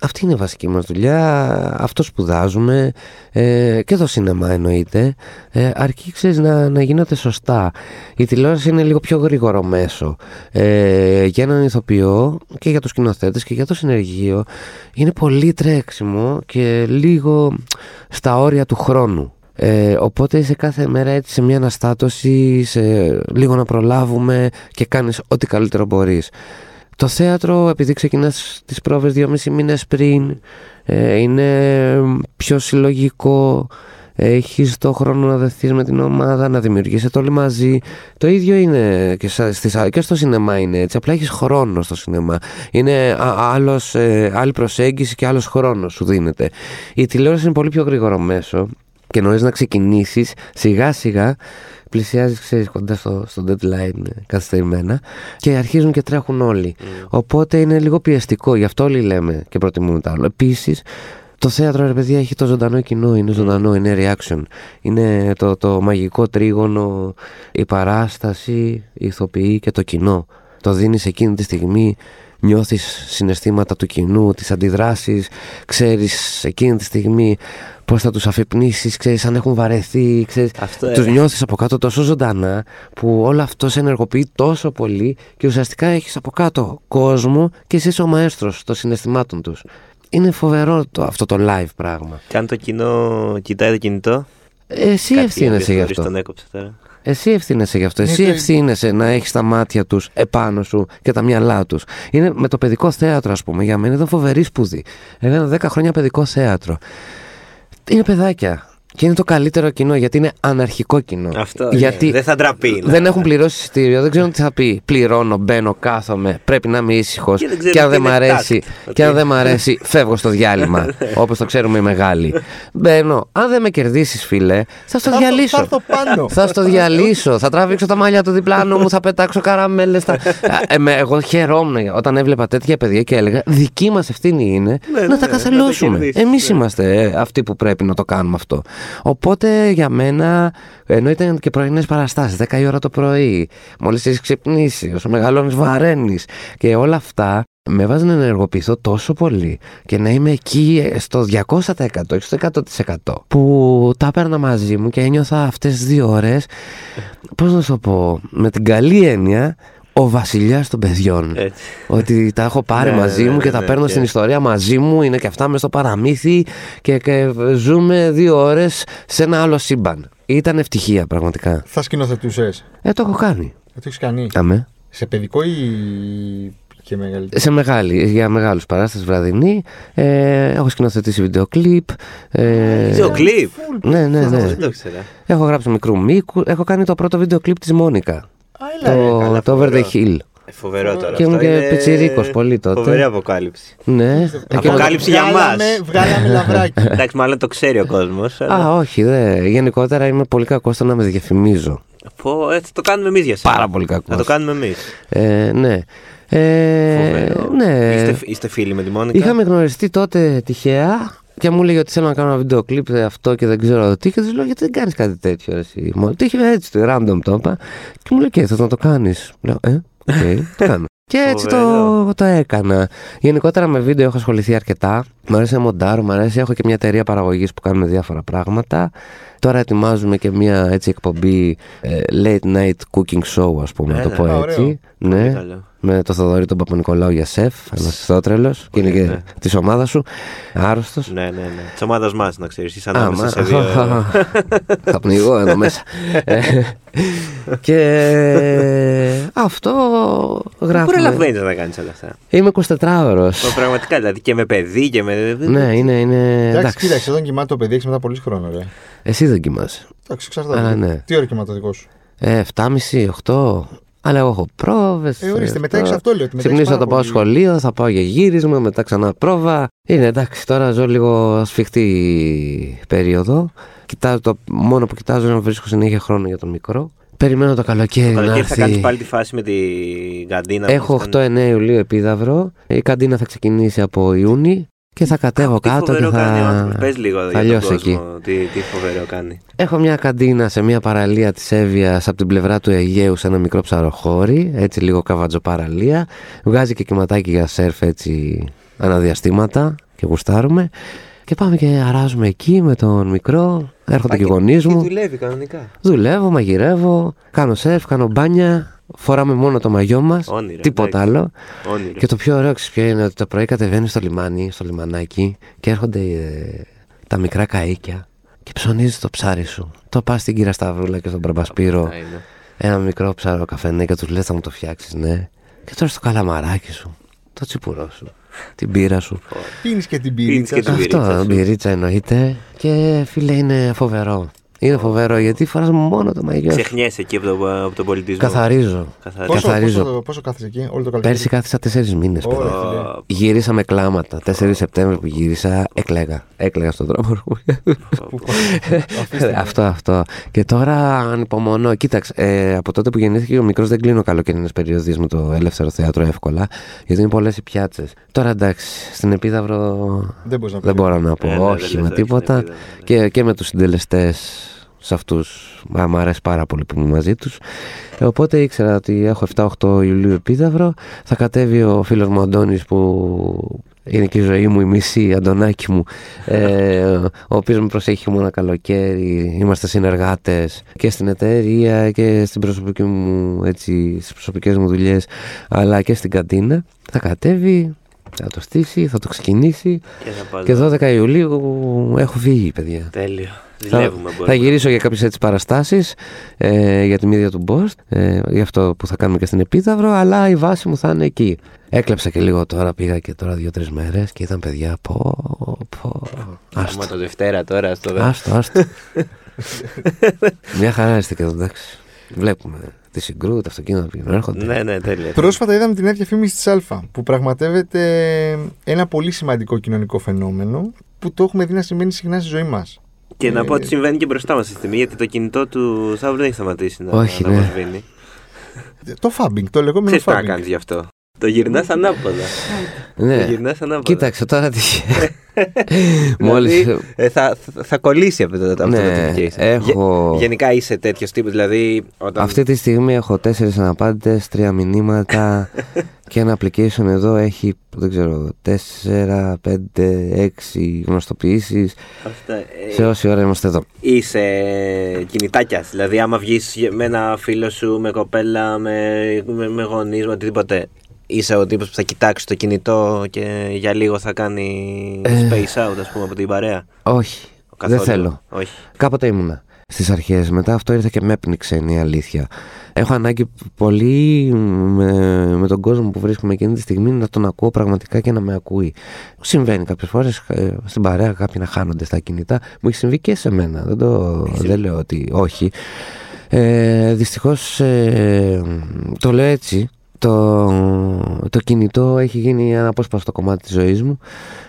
Αυτή είναι η βασική μας δουλειά. Αυτό σπουδάζουμε. Ε, και το σινεμά εννοείται. Ε, αρκεί, ξέρεις, να, να γίνεται σωστά. Η τηλεόραση είναι λίγο πιο γρήγορο μέσο. Ε, για έναν ηθοποιό και για τους σκηνοθέτες και για το συνεργείο είναι πολύ τρέξιμο και λίγο στα όρια του χρόνου. Ε, οπότε είσαι κάθε μέρα έτσι σε μια αναστάτωση, σε λίγο να προλάβουμε και κάνεις ό,τι καλύτερο μπορείς. Το θέατρο, επειδή ξεκινάς τις πρόβες δυόμισι μήνες πριν, ε, είναι πιο συλλογικό, έχεις το χρόνο να δεθείς με την ομάδα, να δημιουργήσετε όλοι μαζί. Το ίδιο είναι και, σα- στις, και στο σινεμά είναι έτσι, απλά έχεις χρόνο στο σινεμά. Είναι α- άλλος, ε, άλλη προσέγγιση και άλλος χρόνος σου δίνεται. Η τηλεόραση είναι πολύ πιο γρήγορο μέσο και νωρίς να ξεκινήσεις σιγά σιγά πλησιάζεις ξέρεις, κοντά στο, στο deadline ε, καθυστερημένα και αρχίζουν και τρέχουν όλοι. Οπότε είναι λίγο πιεστικό, γι' αυτό όλοι λέμε και προτιμούν τα άλλο. Επίσης, το θέατρο, ρε παιδιά, έχει το ζωντανό κοινό, είναι ζωντανό, είναι reaction. Είναι το, το μαγικό τρίγωνο, η παράσταση, η ηθοποιή και το κοινό. Το δίνεις εκείνη τη στιγμή, νιώθεις συναισθήματα του κοινού, τις αντιδράσεις, ξέρεις εκείνη τη στιγμή πώς θα τους αφυπνήσεις, ξέρεις αν έχουν βαρεθεί, ξέρεις, Αυτό, ε. τους νιώθεις από κάτω τόσο ζωντανά που όλο αυτό σε ενεργοποιεί τόσο πολύ και ουσιαστικά έχεις από κάτω κόσμο και εσύ είσαι ο μαέστρος των συναισθημάτων τους. Είναι φοβερό το, αυτό το live πράγμα. Και αν το κοινό κοιτάει το κινητό. Εσύ κάτι ευθύνεσαι γι' ενδιαφέρον αυτό. Τον έκοψε τώρα. Εσύ ευθύνεσαι γι' αυτό. Ναι, Εσύ το- ευθύνεσαι να έχεις τα μάτια τους επάνω σου και τα μυαλά τους. Είναι με το παιδικό θέατρο, ας πούμε. Για μένα ήταν φοβερή σπουδή. Έκανα 10 χρόνια παιδικό θέατρο. Είναι παιδάκια. Και είναι το καλύτερο κοινό γιατί είναι αναρχικό κοινό. Αυτό. γιατί ναι. Δεν θα ντραπεί. δεν έχουν πληρώσει εισιτήριο, δεν ξέρουν τι θα πει. Πληρώνω, μπαίνω, κάθομαι, πρέπει να είμαι ήσυχος. Και δεν ξέρουν Και αν τι δεν μ' είναι αρέσει, task. και αν δεν μ' αρέσει, φεύγω στο διάλειμμα. (laughs) Όπως το ξέρουμε οι μεγάλοι. Μπαίνω. Αν δεν με κερδίσεις, φίλε, θα στο Θα έρθω- διαλύσω. Θα έρθω πάνω. Θα στο διαλύσω, θα τραβήξω τα μαλλιά του διπλάνου μου, θα πετάξω καραμέλες. Θα... Ε, με- εγώ χαιρόμουν όταν έβλεπα τέτοια παιδιά και έλεγα δική μας ευθύνη είναι Ναι, να ναι, τα ναι, καθελώσουμε. να το κερδίσεις, Εμείς ναι. είμαστε ε, αυτοί που πρέπει να το κάνουμε αυτό. Οπότε για μένα, ενώ ήταν και πρωινές παραστάσεις, 10 η ώρα το πρωί, μόλις έχεις ξυπνήσει, όσο μεγαλώνεις βαραίνεις και όλα αυτά. Με βάζουν να ενεργοποιηθώ τόσο πολύ και να είμαι εκεί στο 200% όχι στο 100% που τα έπαιρνα μαζί μου και ένιωθα αυτές τις δύο ώρες πώς να σου το πω με την καλή έννοια ο βασιλιάς των παιδιών Έτσι. ότι τα έχω πάρει Ναι, μαζί ναι, μου ναι, και τα ναι, παίρνω και- στην ιστορία μαζί μου είναι και αυτά μες στο παραμύθι και, και ζούμε δύο ώρες σε ένα άλλο σύμπαν ήταν ευτυχία πραγματικά Θα σκηνοθετούσες. ε το έχω κάνει Το έχεις κάνει. Αμέ. Σε παιδικό ή και μεγαλύτερο. σε μεγάλη, για μεγάλους παράσταση βραδινή ε, έχω σκηνοθετήσει βίντεο κλιπ ε, Βίντεο κλιπ; ναι ναι ναι Δεν το ήξερα. έχω γράψει μικρού μήκου έχω κάνει το πρώτο βίντεο κλιπ της Μόνικα Α, έλα, ρε. το, καλά, το Over the φοβερό. Hill Ε, Φοβερό τώρα. Και ήμουν αυτό και είναι πιτσιρίκος πολύ τότε. Φοβερή αποκάλυψη. ναι εκείνο το- Αποκάλυψη για Βγάλαμε- μας. Βγάλαμε λαβράκι. (laughs) Εντάξει, μάλλον το ξέρει ο κόσμος. Α, όχι, δε. Γενικότερα είμαι πολύ κακός στο να με διαφημίζω. Πω, έτσι το κάνουμε εμείς για σένα. Πάρα πολύ κακός. Να το κάνουμε εμείς. Ε, ναι. Ε, ναι. Είστε, είστε φίλοι με τη Μόνικα; Είχαμε γνωριστεί τότε τυχαία και μου έλεγε ότι θέλω να κάνω ένα βίντεο κλιπ ε, αυτό και δεν ξέρω τι. Και της λέω γιατί δεν κάνεις κάτι τέτοιο. Εσύ. Μου το είχε έτσι, το random το είπα. Και μου λέει και θες να το κάνεις; Λέω, ε, οκ, το κάνω. Και έτσι το, Φοβερό. το έκανα. Γενικότερα με βίντεο έχω ασχοληθεί αρκετά. Μ' αρέσει να μοντάρω, μ' αρέσει. Έχω και μια εταιρεία παραγωγής που κάνουμε διάφορα πράγματα. Τώρα ετοιμάζουμε και μια έτσι εκπομπή ε, late night cooking show, ας πούμε, να το Έλα. πω Α, έτσι. Ωραίο. Ναι Πολύ καλό. με το Θοδωρή τον Παπα-Νικολάου για σεφ, ένας ιστότρελο και είναι και ναι. της ομάδας σου. Άρρωστος. Ναι, ναι, ναι. Της ομάδας μας, να ξέρεις. Είσαι Α, ανάμεσα μα- σε δύο. (laughs) Θα πνιγώ εδώ μέσα. Ε, και αυτό Πού γράφουμε. προλαβαίνει να κάνεις όλα αυτά. Είμαι 24ωρο. Μα πραγματικά, δηλαδή και με παιδί και με. Ναι, είναι, είναι. Εντάξει, Εντάξει, κοίταξε, όταν κοιμάται το παιδί έχει μετά πολύ χρόνο, ρε. εσύ δεν κοιμάσαι. Εντάξει, εξαρτάται. Α, ναι. Τι ώρα κοιμάται το δικός σου; Ε, 7,5, 8. Αλλά εγώ έχω πρόβες. Ε, ορίστε, μετά έχεις αυτό, λέω, ότι μετά Ξυπνήσω, έχεις θα πάρα πάω πολύ. σχολείο, θα πάω για γύρισμα, μετά ξανά πρόβα. Είναι εντάξει, τώρα ζω λίγο σφιχτή περίοδο. Κοιτάζω το, μόνο που κοιτάζω είναι να βρίσκω συνέχεια χρόνο για τον μικρό. Περιμένω το καλοκαίρι να Καλοκαίρι θα έρθει. κάνει πάλι τη φάση με την καντίνα. Έχω που 8-9 Ιουλίου επίδαυρο. Η καντίνα θα ξεκινήσει από Ιούνι και θα κατέβω Τι κάτω και φοβερό κάνει ο άνθρωπος. θα, Πες λίγο θα για τον λιώσω κόσμο. εκεί. Τι, τι φοβερό κάνει. Έχω μια καντίνα σε μια παραλία της Εύβοιας από την πλευρά του Αιγαίου σε ένα μικρό ψαροχώρι, έτσι λίγο καβατζοπαραλία. Βγάζει και κυματάκι για σερφ έτσι αναδιαστήματα και γουστάρουμε. Και πάμε και αράζουμε εκεί με τον μικρό. Έρχονται και οι γονείς μου. δουλεύει κανονικά. Δουλεύω, μαγειρεύω, κάνω σερφ, κάνω μπάνια. Φοράμε μόνο το μαγιό μας. Όνειρο, Τίποτα εντάξει. άλλο. Όνειρο. Και το πιο ωραίο ξέρεις ποιο είναι ότι το πρωί κατεβαίνει στο λιμάνι, στο λιμανάκι και έρχονται ε, τα μικρά καΐκια και ψωνίζεις το ψάρι σου. Το πας στην κύρα Σταυρούλα και στον Μπραμπασπύρο. Α, είναι. Ένα μικρό ψάρο καφενέ και τους λες θα μου το φτιάξεις, ναι. Και τώρα στο καλαμαράκι σου, το τσιπουρό σου, την πύρα σου. Πίνεις και την Πίνεις πυρίτσα. και την σου. πυρίτσα Αυτό, σου. μπυρίτσα εννοείται. Και φίλε είναι φοβερό. Είναι φοβερό γιατί φοράς μόνο το μαγιό σου. Ξεχνιέσαι εκεί από, το, από τον πολιτισμό. Καθαρίζω. Καθαρίζω. Πόσο, Καθαρίζω. πόσο, πόσο κάθεσαι εκεί, όλο το καλοκαίρι; Πέρσι κάθισα τέσσερις μήνες. Ωραία, φίλε. Ω, Γύρισα με κλάματα. 4 Σεπτέμβρη που γύρισα, έκλαιγα. Έκλαιγα στον δρόμο. αυτό, αυτό. Και τώρα ανυπομονώ. Κοίταξε, ε, από τότε που γεννήθηκε ο μικρός δεν κλείνω καλοκαιρινές περιοδίες με το ελεύθερο θέατρο εύκολα. Γιατί είναι πολλές οι πιάτσες. Τώρα εντάξει, στην Επίδαυρο Δεν μπορείς να δεν πεις. μπορώ να πω Ε, ναι, δεν όχι λες με όχι τίποτα. στην Επίδαυρο, ναι. Και, και με τους συντελεστές σε αυτούς. Μ' αρέσει πάρα πολύ που είμαι μαζί τους. οπότε ήξερα ότι έχω 7-8 Ιουλίου Επίδαυρο. Θα κατέβει ο φίλος μου Αντώνης που είναι και η ζωή μου, η μισή, Αντωνάκη μου, ε, ο οποίος με προσέχει μόνο καλοκαίρι. Είμαστε συνεργάτες και στην εταιρεία και στην προσωπική μου, έτσι, στις προσωπικές μου δουλειές, αλλά και στην καντίνα. Θα κατέβει, θα το στήσει, θα το ξεκινήσει Και θα πάω και εδώ. 12 Ιουλίου έχω φύγει, παιδιά. Τέλειο. Θα, Δουλεύουμε θα μπορούμε. γυρίσω για κάποιες έτσι παραστάσεις ε, για τη μύδια του Μπόστ, ε, για αυτό που θα κάνουμε και στην Επίδαυρο, αλλά η βάση μου θα είναι εκεί. Έκλεψα και λίγο τώρα, πήγα και τώρα δύο-τρεις μέρες και ήταν παιδιά, πω, πω, Άμα άστο, το Δευτέρα τώρα στο δε. άστο, άστο. (laughs) Μια χαρά είστε και εδώ, εντάξει. Βλέπουμε τη συγκρού, τα αυτοκίνητα που πηγαίνουν, έρχονται. Ναι, ναι, τέλεια. Πρόσφατα είδαμε την νέα διαφήμιση τη Α που πραγματεύεται ένα πολύ σημαντικό κοινωνικό φαινόμενο που το έχουμε δει να σημαίνει συχνά στη ζωή μας. Και να Ε, πω ότι συμβαίνει και μπροστά μας αυτή τη στιγμή, γιατί το κινητό του Σάββρου δεν έχει σταματήσει να, Όχι, να ναι. μας σβήνει. Το φάμπινγκ, το λεγόμενο Ξέρεις τι να φάμπινγκ. κάνεις γι' αυτό. Το γυρνάς ανάποδα. Το Ναι. γυρνάς ανάποδα. Κοίταξε τώρα τι. (laughs) Μόλις. Δηλαδή, ε, θα, θα, θα κολλήσει αυτό το, αυτό Ναι, το notification. έχω- Γε- γενικά είσαι τέτοιος τύπος, δηλαδή. Όταν... Αυτή τη στιγμή έχω τέσσερις αναπάντητες, τρία μηνύματα (laughs) και ένα application εδώ έχει, δεν ξέρω, τέσσερα, πέντε, έξι γνωστοποιήσεις Αυτά, ε, σε όση ώρα είμαστε εδώ. Είσαι κινητάκιας. Δηλαδή, άμα βγεις με ένα φίλο σου, με κοπέλα, με, με, με γονείς, με οτιδήποτε. Είσαι ο τύπος που θα κοιτάξει το κινητό και για λίγο θα κάνει Ε. space out, ας πούμε, από την παρέα. Όχι, Καθόλου. δεν θέλω. Όχι. Κάποτε ήμουνα στις αρχές, μετά αυτό ήρθε και με έπνιξε, είναι η αλήθεια. Έχω ανάγκη πολύ με, με τον κόσμο που βρίσκομαι εκείνη τη στιγμή να τον ακούω πραγματικά και να με ακούει. Συμβαίνει κάποιες φορές ε, στην παρέα κάποιοι να χάνονται στα κινητά. Μου έχει συμβεί και σε μένα, δεν, το, δεν λέω ότι όχι. Ε, δυστυχώς ε, το λέω έτσι, το, το κινητό έχει γίνει ένα απόσπαστο κομμάτι της ζωής μου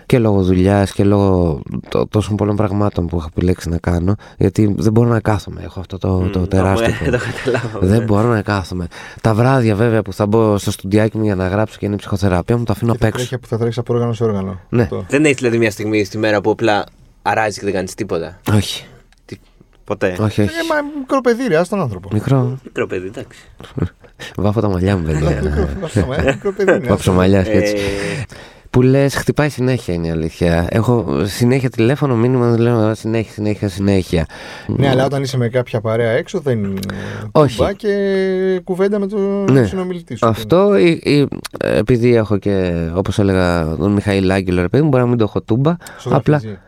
και λόγω δουλειάς και λόγω τό- τόσων πολλών πραγμάτων που έχω επιλέξει να κάνω γιατί δεν μπορώ να κάθομαι, έχω αυτό το, το Μμ, τεράστιο το- (laughs) πρόβλημα. Το καταλάβω. Δεν ναι. μπορώ να κάθομαι. Τα βράδια βέβαια που θα μπω στο στουντιάκι μου για να γράψω και είναι η ψυχοθεραπεία μου, το αφήνω απ' Και τα έξω. τρέχεια που θα τρέξει από όργανο σε όργανο. Ναι. Αυτό. Δεν έχει δηλαδή μια στιγμή στη μέρα που απλά αράζει και δεν κάνεις τίποτα; Όχι, Τι- Ποτέ; όχι, Ε, όχι. μα μικρό παιδί, ρε, άστον άνθρωπο. Μικρό. Μικρό παιδί, εντάξει. Βάφω τα μαλλιά μου, παιδιά. Μικρό- ε, Μικρό παιδί. είναι, Βάψω άστον. μαλλιά και έτσι. Ε, Που λες, χτυπάει συνέχεια είναι η αλήθεια. Έχω συνέχεια τηλέφωνο, μήνυμα, λέω συνέχεια, συνέχεια, συνέχεια. Ναι, αλλά όταν είσαι με κάποια παρέα έξω δεν. Όχι. κουμπά και κουβέντα με τον Ναι. συνομιλητή σου. Αυτό, ή, ή, επειδή έχω και, όπως έλεγα, τον Μιχαήλ Άγγελο, ρε παιδί μου, μπορεί να μην το έχω τούμπα. Απλά Ζωγραφίζει.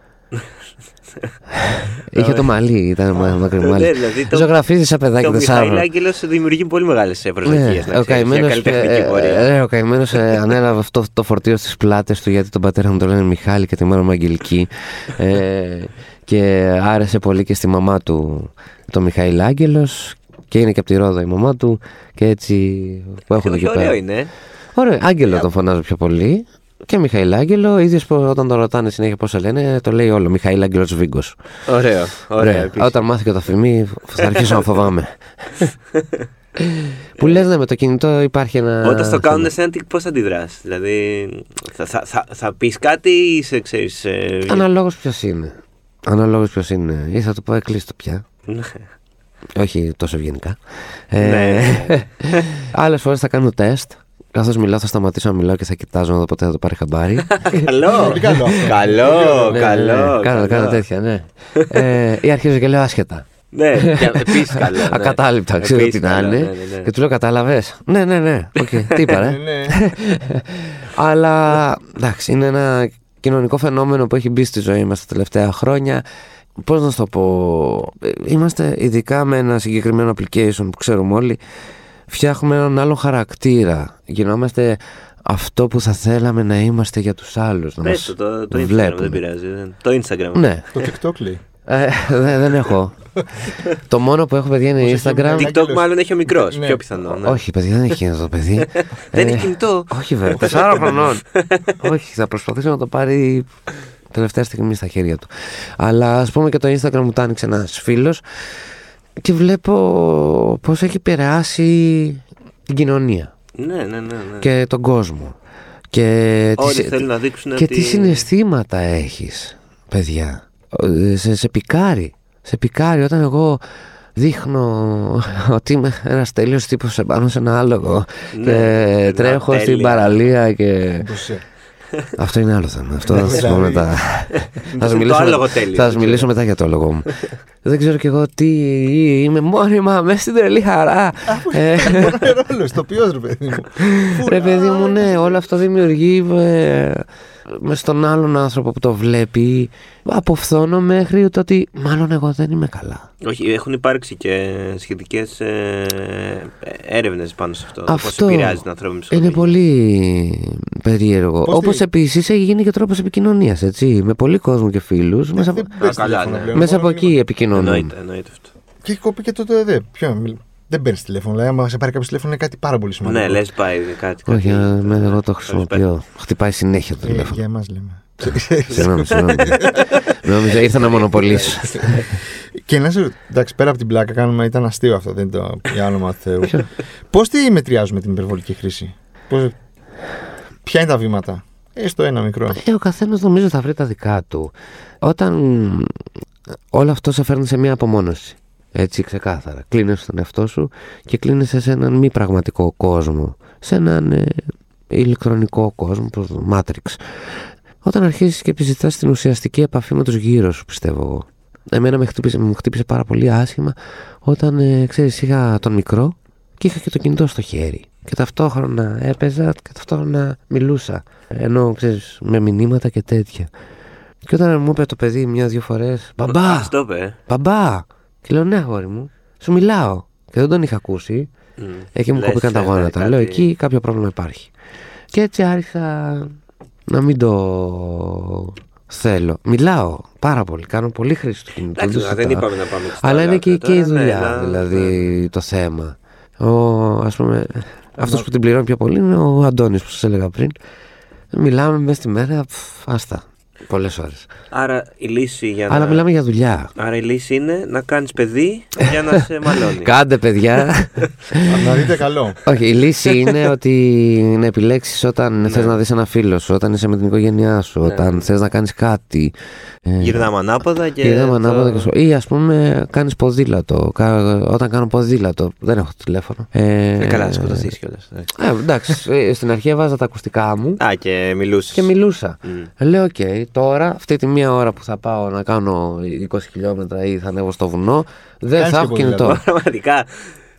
Είχε το μαλλί, ήταν μα- μακρύ Ναι, μαλλί. δηλαδή το- Ζωγραφίζει σαν παιδάκι Το Μιχαήλ τεσσάρων. Άγγελος δημιουργεί πολύ μεγάλες προσδοκίε. Ναι, ο καημένος ο καημένος, ε, ανέλαβε αυτό το φορτίο στις πλάτες του γιατί τον πατέρα μου τον λένε Μιχάλη και τη μάνα μου Αγγελική. ε, και άρεσε πολύ και στη μαμά του το Μιχαήλ Άγγελος και είναι και από τη Ρόδο η μαμά του και έτσι που έχουν εκεί Ωραίο πέρα. είναι. Ωραίο, Άγγελο τον φωνάζω πιο πολύ. Και Μιχαήλ Άγγελο, ίδιο όταν τον ρωτάνε συνέχεια πώς σε λένε, το λέει όλο. Μιχαήλ Άγγελο Βίγκος. Ωραίο. Ωραίο. επίσης. Όταν μάθει και το αφημί, θα αρχίσω να φοβάμαι. Που λες ναι, με το κινητό υπάρχει ένα. Όταν στο κάνουν θέμα. εσένα, τι- πώς θα αντιδράσεις. Δηλαδή, θα, θα, θα, θα πεις κάτι ή είσαι, ξέρεις... Ε, Αναλόγως ποιος είναι. Αναλόγως ποιος είναι. Ή θα του πω κλείσ' το πια. ναι. Όχι τόσο ευγενικά. Ναι. (laughs) Άλλες φορές θα κάνω τεστ. Καθώς μιλάω, θα σταματήσω να μιλάω και θα κοιτάζω να δω πότε θα το πάρει χαμπάρι. καλό. (laughs) Πολύ καλό αυτό. καλό, Ναι, καλό. ναι, Κάνω, καλό. κάνω τέτοια, ναι. ε, ή αρχίζω και λέω άσχετα. Ναι, και επίσης καλό. ναι. Ακατάληπτα, ξέρω Επίσης τι να καλό, είναι. ναι, ναι, ναι. Και του λέω, κατάλαβες. Ναι, ναι, ναι. Οκ, τι είπα, ρε. Ναι, ναι. (laughs) Αλλά εντάξει, είναι ένα κοινωνικό φαινόμενο που έχει μπει στη ζωή μας τα τελευταία χρόνια. Πώς να σου το πω, ε, είμαστε ειδικά με ένα συγκεκριμένο application που ξέρουμε όλοι, φτιάχνουμε έναν άλλο χαρακτήρα. Γινόμαστε αυτό που θα θέλαμε να είμαστε για τους άλλους. Να Πες μας το, το, το Instagram βλέπουν. δεν πειράζει. δεν- Το Instagram. Ναι, Το TikTok λέει. ε, δεν, δεν έχω. το μόνο που έχω παιδιά είναι Πώς έχει Instagram. ένα- TikTok μάλλον έχει ο μικρός, Ναι. πιο πιθανό. ναι. Όχι, παιδιά, δεν έχει αυτό το παιδί. (laughs) Δεν Ε, έχει κινητό. Όχι βέβαια, τεσσάρων χρονών. Όχι, θα προσπαθήσω να το πάρει τελευταία στιγμή στα χέρια του. Αλλά ας πούμε και το Instagram μου το άνοιξε ένας φίλος και βλέπω πώς έχει επηρεάσει την κοινωνία Ναι, ναι, ναι. ναι. και τον κόσμο. Και, Όλοι τι, θέλουν να δείξουν και ότι... τι συναισθήματα έχεις, παιδιά. Ε, Σε, σε πικάρει. Σε πικάρει όταν εγώ δείχνω (laughs) ότι είμαι ένας τέλειος τύπος επάνω σε ένα άλογο Ναι, και ένα τρέχω στην τέλεια. παραλία και... Πώς είσαι. Αυτό είναι άλλο θέμα. Αυτό θα σας πω Δηλαδή. μετά. (laughs) θα σας Το μιλήσω, άλογο με- τέλειο, θα σας δεν μιλήσω μετά για το άλογο μου. Δεν ξέρω κι εγώ τι είμαι μόνιμα μέσα στην τρελή χαρά. Ε, (laughs) ρόλος, το ποιος ρε παιδί μου. Ρε παιδί μου, ναι, όλο αυτό δημιουργεί ε, με στον άλλον άνθρωπο που το βλέπει από φθόνο μέχρι το ότι μάλλον εγώ δεν είμαι καλά. Όχι, έχουν υπάρξει και σχετικές ε, έρευνες πάνω σε αυτό. Αυτό Πώς επηρεάζει την ανθρώπινη Είναι ψυχολογία. πολύ περίεργο. Πώς Όπως τι- επίσης έχει γίνει και τρόπος επικοινωνίας, έτσι, με πολύ κόσμο και φίλους. μέσα από, Δεν παίρνεις καλά, τηλέφωνο ναι. πλέον, μέσα μόνο από εκεί μήνυμα. επικοινωνούν. Εννοείται, εννοείται αυτό. Και έχει κοπεί και το ΤΕΔ. Ποιο, μιλ- δεν παίρνεις τηλέφωνο. Δηλαδή, άμα σε πάρει κάποιος τηλέφωνο είναι κάτι πάρα πολύ σημαντικό. Ναι, λες πάει κάτι. Όχι, κάτι- ε, με- εγώ το κάτι χρησιμοποιώ. Χτυπάει συνέχεια το Ε, τηλέφωνο. για εμάς λέμε. Συγγνώμη, συγγνώμη. (laughs) Νόμιζα ήρθα να μονοπολίσω. Και να σε εντάξει, πέρα από την πλάκα, κάνουμε, ήταν αστείο αυτό, δεν είναι το για όνομα του Θεού. Πώς τη μετριάζουμε την υπερβολική χρήση, πώς, Ποια είναι τα βήματα, Έστω ένα μικρό. Ε, ο καθένας νομίζω θα βρει τα δικά του. Όταν όλο αυτό σε φέρνει σε μια απομόνωση. Έτσι ξεκάθαρα. Κλείνεσαι στον εαυτό σου και κλείνεσαι σε έναν μη πραγματικό κόσμο. Σε έναν ε, ηλεκτρονικό κόσμο, όπως το Matrix. Όταν αρχίσεις και επιζητάς την ουσιαστική επαφή με τους γύρω σου, πιστεύω εγώ. Εμένα με χτύπησε, μου χτύπησε πάρα πολύ άσχημα όταν, ε, ξέρεις, είχα τον μικρό και είχα και το κινητό στο χέρι. Και ταυτόχρονα έπαιζα και ταυτόχρονα μιλούσα. Ενώ, ξέρεις, με μηνύματα και τέτοια. Και όταν μου είπε το παιδί μια-δυο φορές «Μπαμπά, Α, το είπε. μπαμπά» και λέω «Ναι, αγόρι μου, σου μιλάω». Και δεν τον είχα ακούσει. Μμ. Εκεί μου Λες, κόπηκαν τα ε, γόνατα. κάτι- Λέω εκεί κάποιο πρόβλημα υπάρχει. Και έτσι άρχισα να μην το θέλω. Μιλάω πάρα πολύ. Κάνω πολύ χρήση του κινητού. Εντάξει, το δεν συζητάω. είπαμε να πάμε στα Αλλά άλλα είναι και, αυτά, και η ναι, δουλειά, αλλά- δηλαδή το θέμα. Ο, ας πούμε, αυτός που την πληρώνει πιο πολύ είναι ο Αντώνης που σας έλεγα πριν. Μιλάμε μέσα στη μέρα, πφ, άστα, πολλές ώρες. Άρα η λύση για Αλλά να... μιλάμε για δουλειά. Άρα η λύση είναι να κάνεις παιδί για να σε μαλώνει. (laughs) Κάντε παιδιά. να δείτε καλό. Όχι, η λύση είναι ότι να επιλέξεις όταν θες να δεις ένα φίλο σου, όταν είσαι με την οικογένειά σου, όταν θες να κάνεις κάτι. Ε, Γυρνάμε ανάποδα και. Γυρνάμε το- ανάποδα και σου. Ή ας πούμε κάνεις ποδήλατο. Κα- Όταν κάνω ποδήλατο. Δεν έχω τηλέφωνο. Ε, Ε, καλά, θα σκοτωθείς κιόλας. Ε, εντάξει, ε, στην αρχή έβαζα τα ακουστικά μου Α, και μιλούσες. και μιλούσα. Μμ. Λέω, οκ, τώρα αυτή τη μία ώρα που θα πάω να κάνω 20 χιλιόμετρα ή θα ανέβω στο βουνό, δεν Κάνεις θα και έχω κινητό. ποδήλατο. Πραγματικά.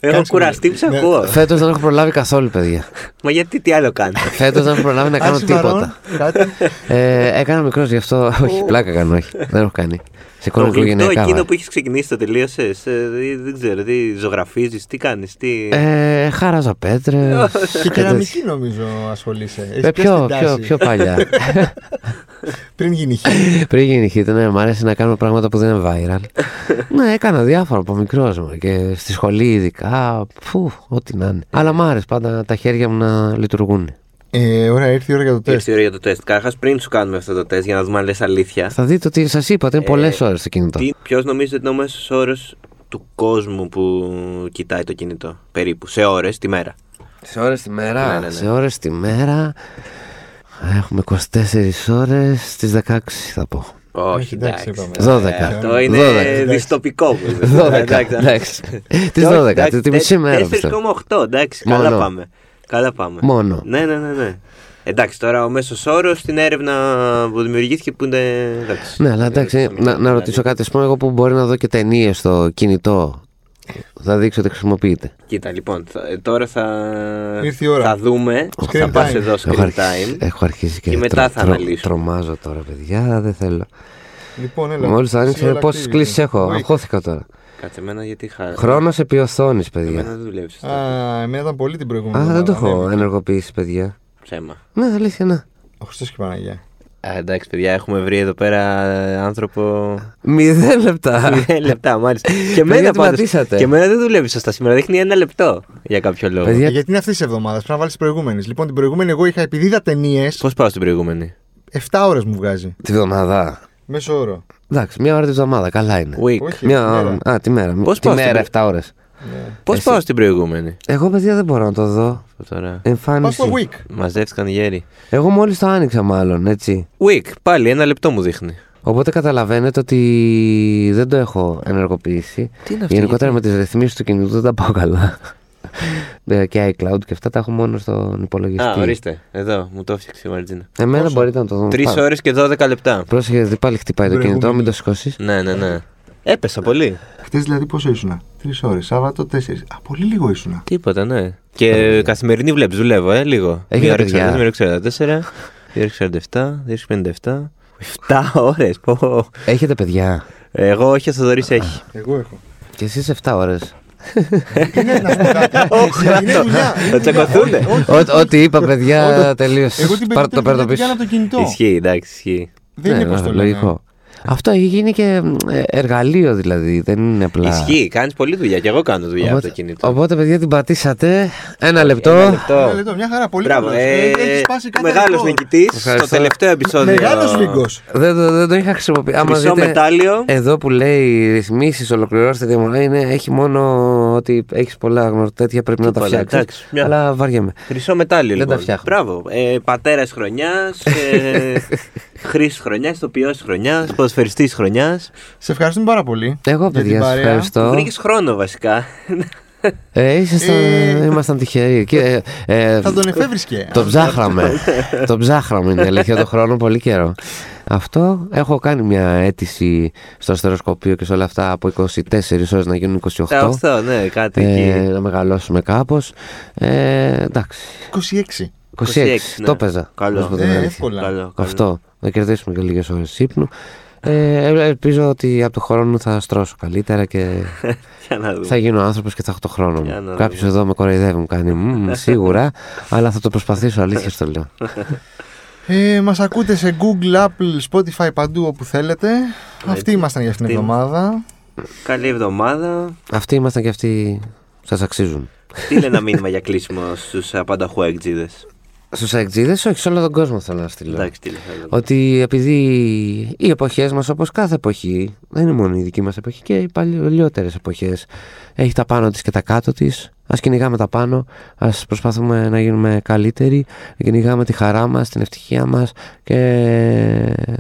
Έχω Κάνεις κουραστεί που σε ναι. ακούω. Φέτος δεν έχω προλάβει καθόλου, παιδιά. Μα γιατί τι άλλο κάνει. Φέτος δεν έχω προλάβει να κάνω Άρση βαρών, τίποτα. Κάτι. Ε, έκανα μικρός γι' αυτό. όχι, πλάκα κάνω, όχι. Δεν έχω κάνει. Σηκώνω Το γλυπτό οικογενειακά. εκείνο βάρη. που έχεις ξεκινήσει το τελείωσες. Δεν ξέρω, τι ζωγραφίζεις, τι κάνεις. Τι... Ε, χάραζα πέτρες. (laughs) Και κεραμική νομίζω ασχολείσαι. Έχεις Ε, πιάσει πιο, την πιο, τάση. πιο παλιά. (laughs) (laughs) Πριν γίνει χ. Πριν γίνει hit, ναι, μου άρεσε να κάνω πράγματα που δεν είναι viral. ναι, έκανα διάφορα από μικρός μου και στη σχολή ειδικά. Φου, ό,τι να είναι. Αλλά μ' άρεσε πάντα τα χέρια μου να λειτουργούν. Ε, ωραία, ήρθε η ώρα για το τεστ. Ήρθε η ώρα για το τεστ. Κάρχα, πριν σου κάνουμε αυτό το τεστ για να δούμε αν λες αλήθεια. Θα δείτε ότι σας είπα ότι είναι Ε, πολλές ώρες το κινητό. Ποιος νομίζετε ότι είναι ο μέσος όρος του κόσμου που κοιτάει το κινητό; Περίπου. Σε ώρες τη μέρα. Σε ώρες τη μέρα. Ναι, ναι, ναι. Σε ώρες τη μέρα. Έχουμε 24 ώρες στις 16 θα πω. Όχι, εντάξει, εντάξει. είπαμε. 12. Αυτό είναι 12. δυστοπικό. που (laughs) είπες. 12. Εντάξει. Εντάξει. (laughs) Τις Και όχι, 12. εντάξει, Τη μισή μέρα πιστεύω. 4,8. Εντάξει, καλά Μόνο. πάμε. Καλά πάμε. Μόνο. Ναι, ναι, ναι. ναι. Εντάξει, τώρα ο μέσος όρος στην έρευνα που δημιουργήθηκε που είναι. Εντάξει, Ναι, αλλά εντάξει, να, να ρωτήσω κάτι. Α πούμε, εγώ που μπορεί να δω και ταινίες στο κινητό. Θα δείξω ότι χρησιμοποιείται. Κοίτα, λοιπόν, θα- ε, τώρα θα, Ήρθε η ώρα. θα δούμε. Screen θα πας time. εδώ Έχω screen αρχίσει, time. έχω αρχίσει και, Και μετά θα αναλύσουμε. Τρομάζω τώρα, παιδιά. Δεν θέλω. Λοιπόν, έλα. Μόλις το άνοιξα, Serial πόσε activity. κλήσει έχω. Wake. Αγχώθηκα τώρα. Κάτσε εμένα γιατί χάρη. Χρόνος επί οθόνη, Εμένα παιδιά. δεν δουλεύει. σωστά. Α, εμένα ήταν πολύ την προηγούμενη. Α, δεν το εβδομάδα, έχω ναι. ενεργοποιήσει, παιδιά. Ψέμα. Ναι, αλήθεια, ναι. Ο Χριστός και η Παναγία. Α, εντάξει, παιδιά, έχουμε βρει εδώ πέρα άνθρωπο. Μηδέν λεπτά. Μηδέν λεπτά, μάλιστα. και Παιδιά, εμένα τι πάντως, πατήσατε. Και εμένα δεν δουλεύει σωστά σήμερα. Δείχνει ένα λεπτό για κάποιο λόγο. Παιδιά, Γιατί είναι αυτή τη εβδομάδα, πρέπει να βάλεις τις προηγούμενες. Λοιπόν, την προηγούμενη εγώ είχα, επειδή είδα ταινίες, Πώς πάω στην προηγούμενη; 7 ώρες μου βγάζει. τη βδομάδα. Μέσο όρο. Εντάξει, μία ώρα τη βδομάδα, καλά είναι. Week. Όχι, Μία μέρα. Α, τη μέρα. Πώς τη πάω μέρα, στην- 7 ώρες. Πώς Εσύ; πάω στην προηγούμενη; Εγώ, παιδιά, δεν μπορώ να το δω. Τώρα. Πα Εμφάνιση. στο week. Μαζεύτηκαν γέροι. Εγώ μόλις το άνοιξα, μάλλον, έτσι. Week, πάλι ένα λεπτό μου δείχνει. Οπότε καταλαβαίνετε ότι δεν το έχω ενεργοποιήσει. Τι είναι αυτό, Γενικότερα με τις ρυθμίσεις του κινητού δεν τα πάω καλά. (laughs) Ε, και iCloud και αυτά τα έχω μόνο στον υπολογιστή. Α, ορίστε. Εδώ, μου το έφτιαξε η Μαρτζίνα. Εμένα Πόσο; μπορείτε να το δούμε. Τρεις ώρες και 12 λεπτά. Πρόσεχε, γιατί πάλι χτυπάει το Προηγούμενη. κινητό, μην το σηκώσεις. Ναι, ναι, ναι. Έπεσα πολύ. Χθε δηλαδή πόσο ήσουνα; 3 ώρες. Σάββατο 4. Α, πολύ λίγο ήσουνα. Τίποτα, ναι. Και καθημερινή βλέπεις, δουλεύω, ε, λίγο. Έχετε Μία ώρα παιδιά; 40, μία ώρα 44, 2 ώρα 47, 2 ώρα 57. 7 ώρες, πω. Έχετε παιδιά. Εγώ όχι, ο Θοδωρής έχει. Εγώ έχω. Και εσείς 7 ώρες. Είναι να σου πω κάτι. Είναι δουλειά. Θα τσακωθούνε. Ό,τι είπα, παιδιά, τελείωσε. Εγώ την Πάρ' το παίρνω περίπτωση την πίσω. κάνω από το κινητό. Ισχύει, εντάξει, ισχύει. Δεν είναι Ναι, πώ το λένε. λογικό. Αυτό έχει γίνει και ε, εργαλείο δηλαδή, δεν είναι απλά. Ισχύει, κάνεις πολλή δουλειά. Και εγώ κάνω δουλειά από Οπότε, το κινητό. οπότε, παιδιά, την πατήσατε. Ένα λεπτό. Ένα λεπτό. Ένα λεπτό, μια χαρά, πολύ Μπράβο. καλός. Ε, Ε, έχεις σπάσει κάθε Μεγάλος ρεκόρ. νικητής στο Ευχαριστώ. τελευταίο επεισόδιο. Μεγάλος Βίγκος. Δεν, το- δεν το είχα χρησιμοποιήσει. Άμα Χρυσό δείτε, μετάλλιο. εδώ που λέει ρυθμίσεις, ολοκληρώστε διαμονή, είναι, έχει μόνο ότι έχεις πολλά γνω- τέτοια πρέπει να τα Τίποτα, φτιάξεις. εντάξει, μια- Αλλά βαριέμαι. Χρυσό μετάλλιο Δεν λοιπόν. τα φτιάχνω. Μπράβο. Ε, Πατέρας χρονιάς, ε, (laughs) χρήσης χρονιάς, ηθοποιό χρονιάς, ποδοσφαιριστής χρονιάς. Σε ευχαριστούμε πάρα πολύ. Εγώ, για την παιδιά, σα παρέα. ευχαριστώ. Βρήκες χρόνο βασικά. Ε, ήσασταν, Ε, ήμασταν τυχεροί. Και, ε, ε, Θα τον εφεύρισκε. το ψάχραμε. το ψάχραμε είναι η αλήθεια το χρόνο πολύ καιρό. Αυτό έχω κάνει μια αίτηση στο αστεροσκοπείο και σε όλα αυτά από 24 ώρες να γίνουν 28. Τα αυτό, ναι, κάτι Ε, εκεί. να μεγαλώσουμε κάπως. Ε, εντάξει. 26. 26, 26, ναι. το παίζα. Καλό. να σου πω την Ε, αλήθεια. εύκολα. Καλό, καλό. Αυτό. Να κερδίσουμε και λίγες ώρες ύπνου. Ε, ε, ελπίζω ότι από το χρόνο θα στρώσω καλύτερα και (laughs) Για να δούμε. θα γίνω άνθρωπος και θα έχω το χρόνο Για να μου. δούμε. Κάποιο εδώ με κοροϊδεύει, μου κάνει «Μμμ, σίγουρα, (laughs) αλλά θα το προσπαθήσω, αλήθεια στο λέω. (laughs) Ε, μας ακούτε σε Google, Apple, Spotify, παντού όπου θέλετε. Αυτοί ήμασταν για αυτήν την Τι- εβδομάδα. Καλή εβδομάδα. Αυτοί ήμασταν και αυτοί σας αξίζουν. Στείλε ένα μήνυμα για κλείσιμο στους απανταχού εκτζίδε. Στους αεκτζίδε, όχι, σε όλο τον κόσμο θέλω να στείλω. Εντάξει, τι λέω. Ότι επειδή οι εποχές μας όπως κάθε εποχή δεν είναι μόνο η δική μας εποχή και οι παλιότερες εποχές έχει τα πάνω της και τα κάτω της ας κυνηγάμε τα πάνω ας προσπαθούμε να γίνουμε καλύτεροι να κυνηγάμε τη χαρά μας, την ευτυχία μας και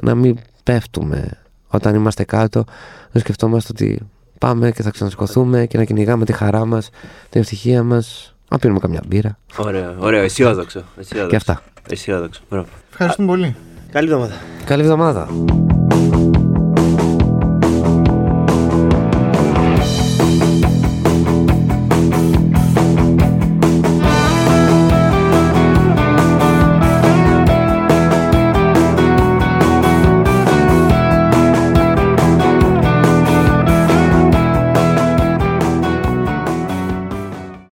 να μην πέφτουμε όταν είμαστε κάτω να σκεφτόμαστε ότι πάμε και θα ξανασηκωθούμε και να κυνηγάμε τη χαρά μας, την ευτυχία μας να πίνουμε καμιά μπύρα Ωραίο, ωραίο, αισιόδοξο. αισιόδοξο. και αυτά. Αισιόδοξο. Μπράβο. Ευχαριστούμε πολύ. Καλή εβδομάδα. Καλή εβδομάδα.